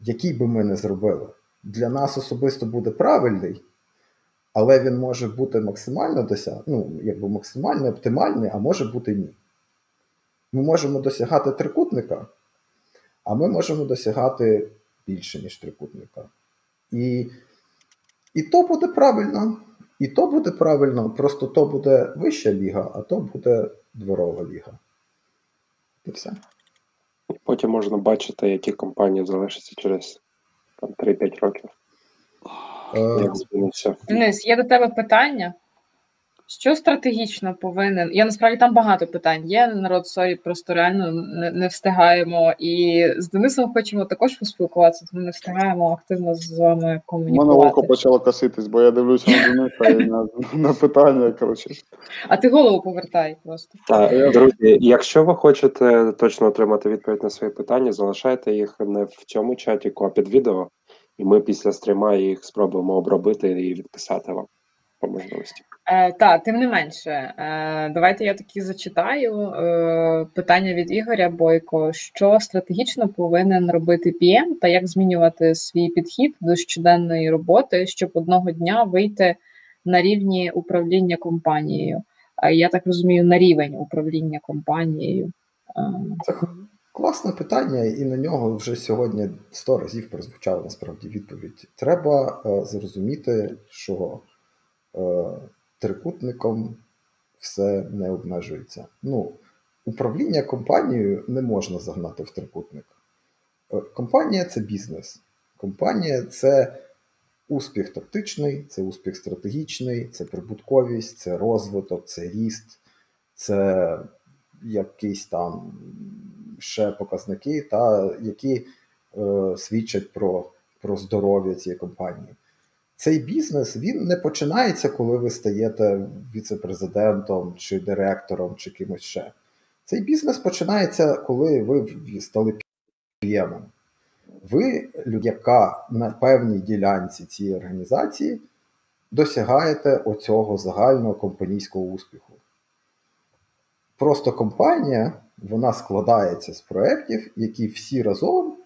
який би ми не зробили, для нас особисто буде правильний, але він може бути максимально досяг... ну, якби максимально оптимальний, а може бути ні. Ми можемо досягати трикутника, а ми можемо досягати більше, ніж трикутника. І, і то буде правильно, і то буде правильно, просто то буде вища ліга, а то буде дворова ліга. І все. І потім можна бачити, які компанії залишаться через там, 3-5 років, Е, як зміниться. Денис, є до тебе питання. Що стратегічно повинен? Я насправді там багато питань є. Народ sorry, просто реально не, не встигаємо. І з Денисом хочемо також поспілкуватися, тому не встигаємо активно з вами У мене око почало коситись, бо я дивлюся на Дениса і на, на питання. Коротше. А ти голову повертай просто. Так, друзі, якщо ви хочете точно отримати відповідь на свої питання, залишайте їх не в цьому чаті, а під відео, і ми після стріма їх спробуємо обробити і відписати вам по можливості. Е, та, тим не менше, е, давайте я таки зачитаю е, питання від Ігоря Бойко: що стратегічно повинен робити PM та як змінювати свій підхід до щоденної роботи, щоб одного дня вийти на рівні управління компанією? Е, я так розумію, на рівень управління компанією. Е, Це класне питання, і на нього вже сьогодні сто разів прозвучала насправді відповідь. Треба е, зрозуміти, що е, трикутником все не обмежується. Ну, управління компанією не можна загнати в трикутник. Е, компанія це бізнес. Компанія це успіх тактичний, це успіх стратегічний, це прибутковість, це розвиток, це ріст, це якісь там ще показники, та, які е, свідчать про, про здоров'я цієї компанії. Цей бізнес він не починається, коли ви стаєте віце-президентом чи директором, чи кимось ще. Цей бізнес починається, коли ви стали піємом. Ви, яка на певній ділянці цієї організації досягаєте оцього загального компанійського успіху. Просто компанія вона складається з проєктів, які всі разом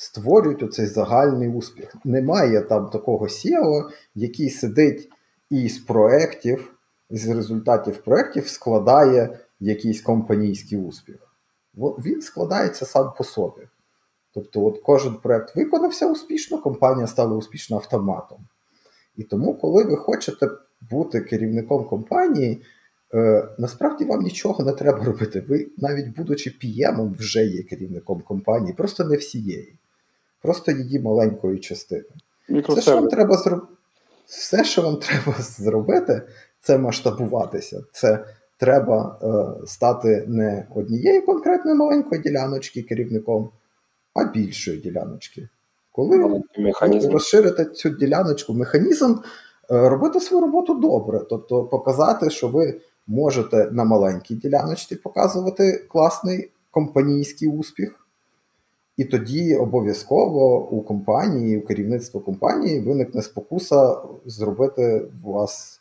створюють оцей загальний успіх. Немає там такого SEO, який сидить і з проєктів, з результатів проєктів складає якийсь компанійський успіх. Він складається сам по собі. Тобто, от кожен проєкт виконався успішно, компанія стала успішно автоматом. І тому, коли ви хочете бути керівником компанії, е, насправді вам нічого не треба робити. Ви, навіть будучи піємом, вже є керівником компанії, просто не всієї, просто її маленької частини. Все, що вам треба зроб... Все, що вам треба зробити, це масштабуватися. Це треба е, стати не однією конкретною маленької діляночки керівником а більшої діляночки. Коли механізм. розширите цю діляночку, механізм робити свою роботу добре, тобто показати, що ви можете на маленькій діляночці показувати класний компанійський успіх, і тоді обов'язково у компанії, у керівництва компанії виникне спокуса зробити вас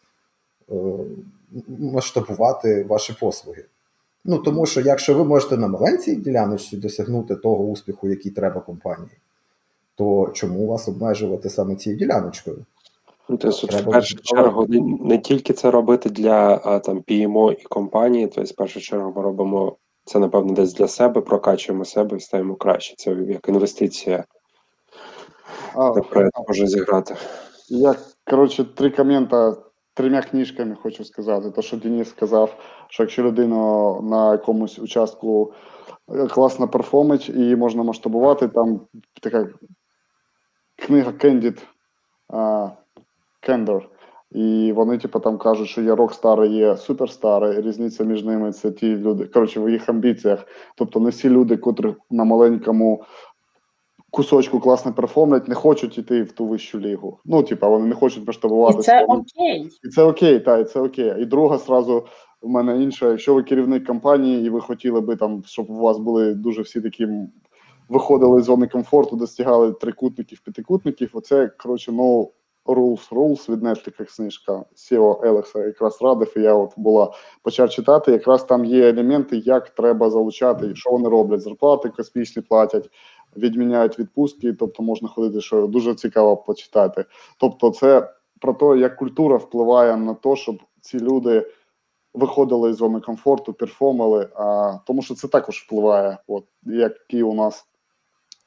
масштабувати ваші послуги. Ну, тому що якщо ви можете на маленькій діляночці досягнути того успіху, який треба компанії, то чому вас обмежувати саме цією діляночкою? Ну, тобто, в першу чергу, не, не тільки це робити для там PMO і компанії, тобто, в першу чергу, ми робимо це, напевно, десь для себе, прокачуємо себе і стаємо краще. Це як інвестиція. А, проект може зіграти. Я, коротше, три комента трьома книжками хочу сказати. То, що Денис сказав, що якщо людина на якомусь участку класно перформить і можна масштабувати, там така книга Candid uh, Candor. І вони, типу, там кажуть, що є рок-стари, є суперстари. Різниця між ними це ті люди. Коротше, в їх амбіціях. Тобто, не всі люди, котрі на маленькому кусочку класно перформлять, не хочуть йти в ту вищу лігу. Ну, типа, вони не хочуть масштабуватися. І це окей. І це окей, так, і це окей. І друга зразу в мене інша. Якщо ви керівник компанії, і ви хотіли би там, щоб у вас були дуже всі такі. Виходили з зони комфорту, достигали трикутників, п'ятикутників. Оце, коротше, ну, Rules Rules від Netflix книжка Сіо Елекса якраз радив, і я от була почав читати. Якраз там є елементи, як треба залучати, що вони роблять. Зарплати космічні платять, відміняють відпустки, тобто можна ходити, що дуже цікаво почитати. Тобто, це про те, як культура впливає на те, щоб ці люди виходили з зони комфорту, перформили, а тому що це також впливає, от які у нас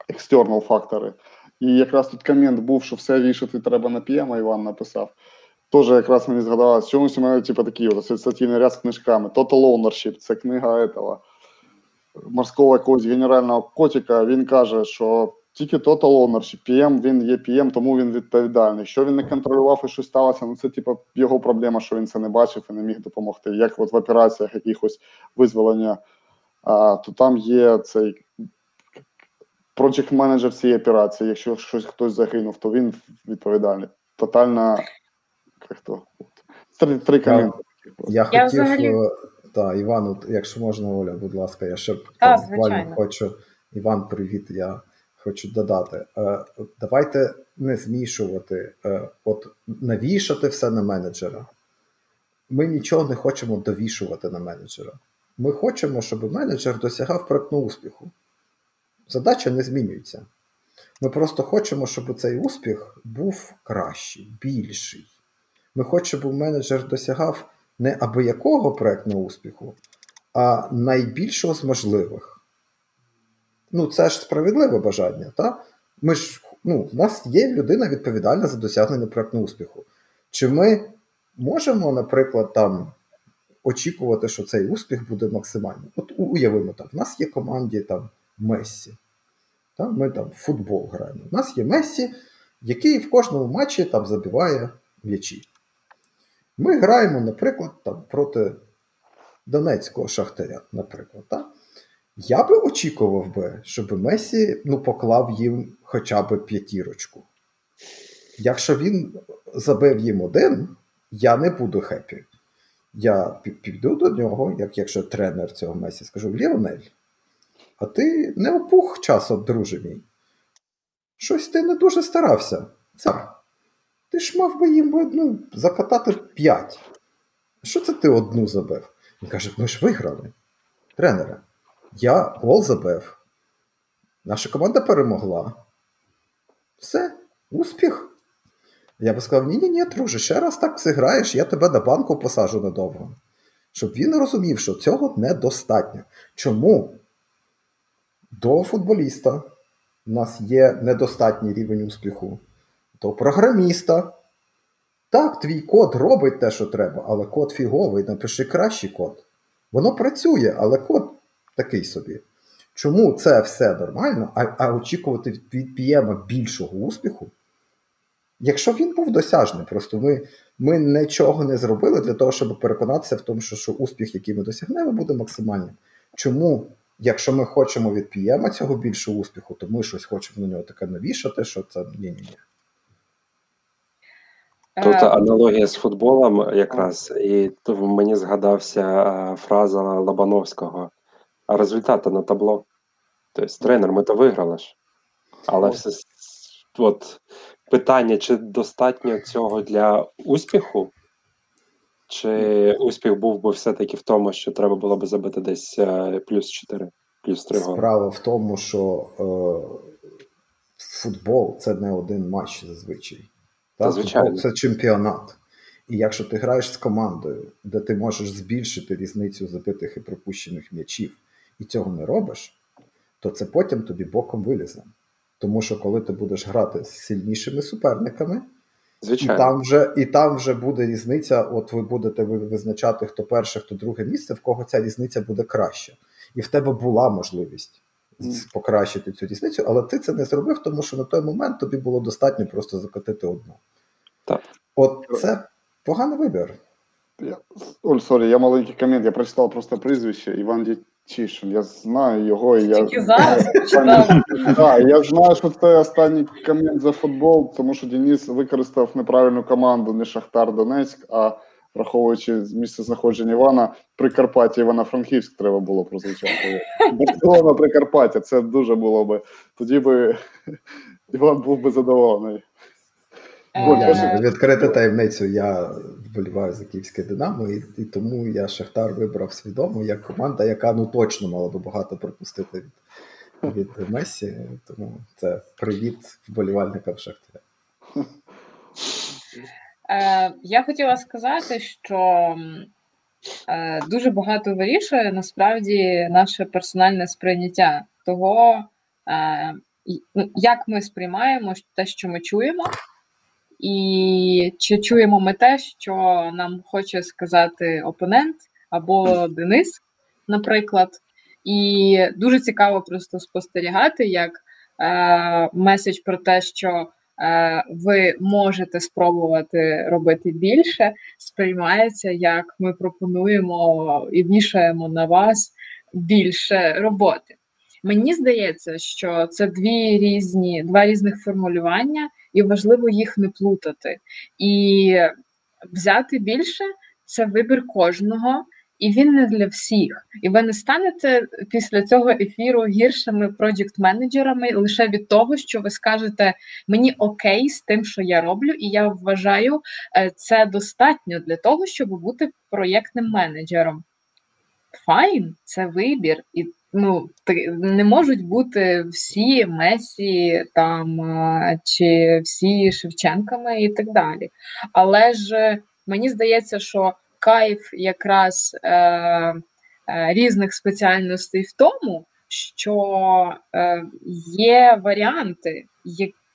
екстернал фактори. І якраз тут комент був, що все вішати треба на PM, Іван написав. Теж якраз мені згадалось, чомусь у мене типу, такі от асоціативний ряд з книжками. Total Ownership, це книга этого морського якогось генерального котика. Він каже, що тільки total ownership. PM, він є PM, тому він відповідальний. Що він не контролював і щось сталося, ну це типу його проблема, що він це не бачив і не міг допомогти. Як от в операціях якихось визволення, а, то там є цей project менеджер цієї операції. Якщо щось хтось загинув, то він відповідальний. Тотальна як то, три, три коменти. Я, я хотів, взагалі... Е, та, Іван, якщо можна, Оля, будь ласка, я ще та, буквально хочу. Іван, привіт, я хочу додати. Е, давайте не змішувати, е, от навішати все на менеджера. Ми нічого не хочемо довішувати на менеджера. Ми хочемо, щоб менеджер досягав проектного успіху. Задача не змінюється. Ми просто хочемо, щоб цей успіх був кращий, більший. Ми хочемо, щоб менеджер досягав не аби якого проектного успіху, а найбільшого з можливих. Ну, це ж справедливе бажання. Та? Ми ж, ну, У нас є людина відповідальна за досягнення проектного успіху. Чи ми можемо, наприклад, там очікувати, що цей успіх буде максимальним? От уявимо, так, в нас є команді там Мессі. Та? Ми там в футбол граємо. У нас є Мессі, який в кожному матчі там забиває м'ячі. Ми граємо, наприклад, там, проти Донецького Шахтаря, наприклад. Так? Я би очікував би, щоб Месі ну, поклав їм хоча б п'ятірочку. Якщо він забив їм один, я не буду хеппі. Я піду до нього, як якщо тренер цього Месі, скажу: Ліонель, а ти не опух часом, друже мій. Щось ти не дуже старався. Цар. Ти ж мав би їм ну, закатати п'ять. Що це ти одну забив? Він каже: ми ж виграли. Тренере. Я гол забив. Наша команда перемогла. Все, успіх. Я би сказав: ні-ні, ні, друже, ще раз так зіграєш, я тебе на банку посажу надовго. Щоб він розумів, що цього недостатньо. Чому до футболіста у нас є недостатній рівень успіху, до програміста. Так, твій код робить те, що треба, але код фіговий, напиши кращий код. Воно працює, але код такий собі. Чому це все нормально, а а очікувати від PM більшого успіху? Якщо він був досяжний, просто ми ми нічого не зробили для того, щоб переконатися в тому, що що успіх, який ми досягнемо, буде максимальним. Чому, якщо ми хочемо від PM цього більшого успіху, то ми щось хочемо на нього таке навішати, що це ні-ні-ні. Тут е, аналогія з футболом якраз, і мені згадався фраза Лобановського а результати на табло. Тобто, тренер, ми то виграли ж. Але все от питання, чи достатньо цього для успіху, чи успіх був би все-таки в тому, що треба було би забити десь е, плюс 4, плюс 3 голи? Справа в тому, що е, футбол це не один матч зазвичай. Та. Футбол це чемпіонат. І якщо ти граєш з командою, де ти можеш збільшити різницю забитих і пропущених м'ячів, і цього не робиш, то це потім тобі боком вилізе. Тому що коли ти будеш грати з сильнішими суперниками, Звичайно. і там вже і там вже буде різниця, от ви будете визначати, хто перше, хто друге місце, в кого ця різниця буде краще. І в тебе була можливість покращити цю різницю, але ти це не зробив, тому що на той момент тобі було достатньо просто закотити одну. Так. От це поганий вибір. Я, Оль, sorry, я маленький комент, я прочитав просто прізвище Іван Чішин. Я знаю його. і я... зараз Так, Я знаю, що це останній комент за футбол, тому що Денис використав неправильну команду не Шахтар Донецьк, а враховуючи місце знаходження Івана, Прикарпаття Івана-Франківськ треба було прозвучати. Барселона Прикарпаття. Це дуже було би. Тоді би Іван був би задоволений. Я відкрити таємницю, я вболіваю за київське Динамо, і, і тому я Шахтар вибрав свідомо як команда, яка ну точно мала би багато пропустити від від Месі. Тому це привіт вболівальникам Шахтаря. Е, Я хотіла сказати, що е, дуже багато вирішує насправді наше персональне сприйняття того, е, ну, як ми сприймаємо те, що ми чуємо. І чи чуємо ми те, що нам хоче сказати опонент або Денис, наприклад. І дуже цікаво просто спостерігати, як е, меседж про те, що е, ви можете спробувати робити більше, сприймається як ми пропонуємо і вішаємо на вас більше роботи. Мені здається, що це дві різні, два різних формулювання, і важливо їх не плутати. І взяти більше це вибір кожного, і він не для всіх. І ви не станете після цього ефіру гіршими проджект-менеджерами лише від того, що ви скажете мені окей з тим, що я роблю, і я вважаю, е, це достатньо для того, щоб бути проєктним менеджером. Файн, це вибір, і ну не можуть бути всі Месі там чи всі Шевченками і так далі. Але ж мені здається, що кайф якраз е, е, різних спеціальностей в тому, що е, є варіанти,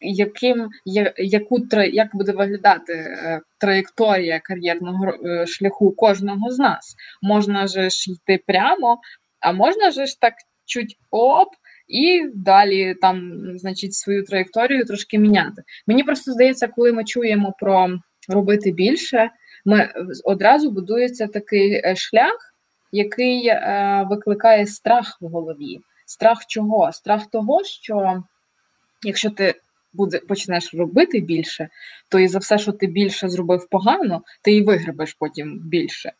яким яку як буде виглядати е, траєкторія кар'єрного е, шляху кожного з нас. Можна ж йти прямо, а можна ж так чуть оп. І далі там, значить, свою траєкторію трошки міняти. Мені просто здається, коли ми чуємо про робити більше, ми одразу будується такий е, шлях, який е, викликає страх в голові. Страх чого? Страх того, що якщо ти буде, почнеш робити більше, то і за все, що ти більше зробив погано, ти і вигребеш потім більше.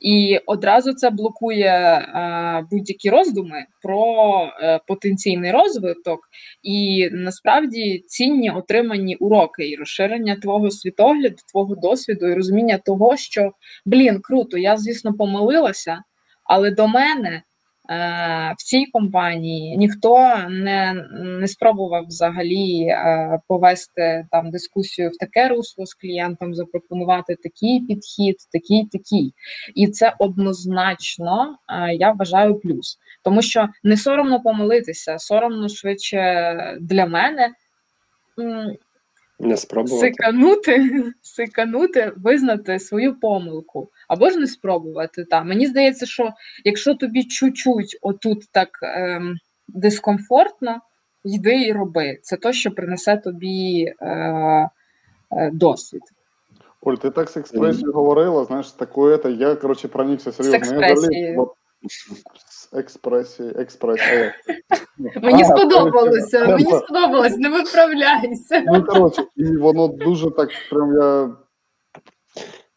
І одразу це блокує е, будь-які роздуми про е, потенційний розвиток. І насправді цінні отримані уроки і розширення твого світогляду, твого досвіду і розуміння того, що блін, круто, я звісно помилилася, але до мене в цій компанії ніхто не не спробував взагалі е, повести там дискусію в таке русло з клієнтом, запропонувати такий підхід, такий, такий. І це однозначно е, я вважаю плюс, тому що не соромно помилитися, соромно швидше для мене. Не спробувати. Сиканути, сиканути, визнати свою помилку, або ж не спробувати. Та. Мені здається, що якщо тобі чуть-чуть отут так ем, дискомфортно, йди і роби. Це то, що принесе тобі е, е, досвід. Оль, ти так з експресією говорила, знаєш, такое, я, коротше, проникся серйозно. Я експресії, експресії. Мені сподобалося, мені сподобалось, не виправляйся. Ну, коротше, і воно дуже так, прям я.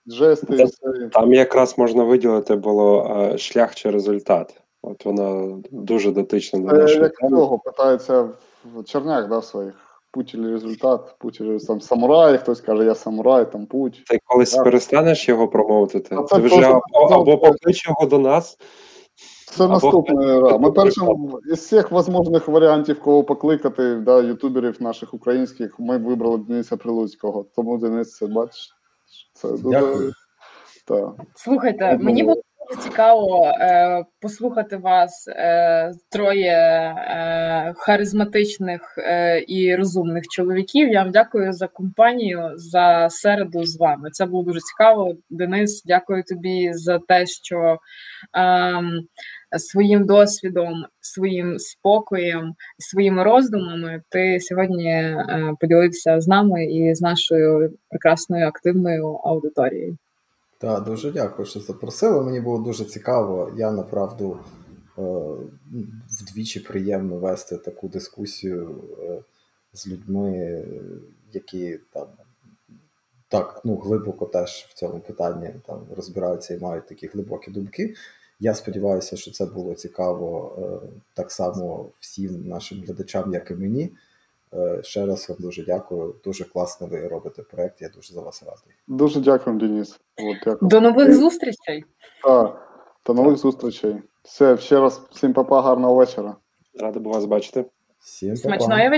Жести. Там якраз можна виділити було шлях чи результат. От вона дуже дотична до нашого. Як цього питається в чернях, да, своїх. Путь или результат, путь или там самурай, хтось каже, я самурай, там путь. Ти колись так. перестанеш його промовити? Ти вже або, або поклич його до нас. Це наступне. Да. Ми першим із всіх можливих варіантів, кого покликати, да, ютуберів наших українських, ми вибрали Дениса Прилуцького. Тому Денис, це бачиш, це дуже. Дякую. Та. Слухайте, мені було дуже цікаво е, послухати вас е, троє е, харизматичних е, і розумних чоловіків. Я вам дякую за компанію за середу з вами. Це було дуже цікаво. Денис, дякую тобі за те, що. Е, своїм досвідом, своїм спокоєм, своїми роздумами ти сьогодні е, поділився з нами і з нашою прекрасною активною аудиторією. Так, дуже дякую, що запросили. Мені було дуже цікаво. Я направду е, вдвічі приємно вести таку дискусію е, з людьми, які там так ну, глибоко теж в цьому питанні там розбираються і мають такі глибокі думки. Я сподіваюся, що це було цікаво е, так само всім нашим глядачам, як і мені. Е, ще раз вам дуже дякую. Дуже класно ви робите проект. Я дуже за вас радий. Дуже дякую, Денис. От, дякую. До нових зустрічей. Так, до нових зустрічей. Все, ще раз всім папа, гарного вечора. Радий вас бачити. Всім папа.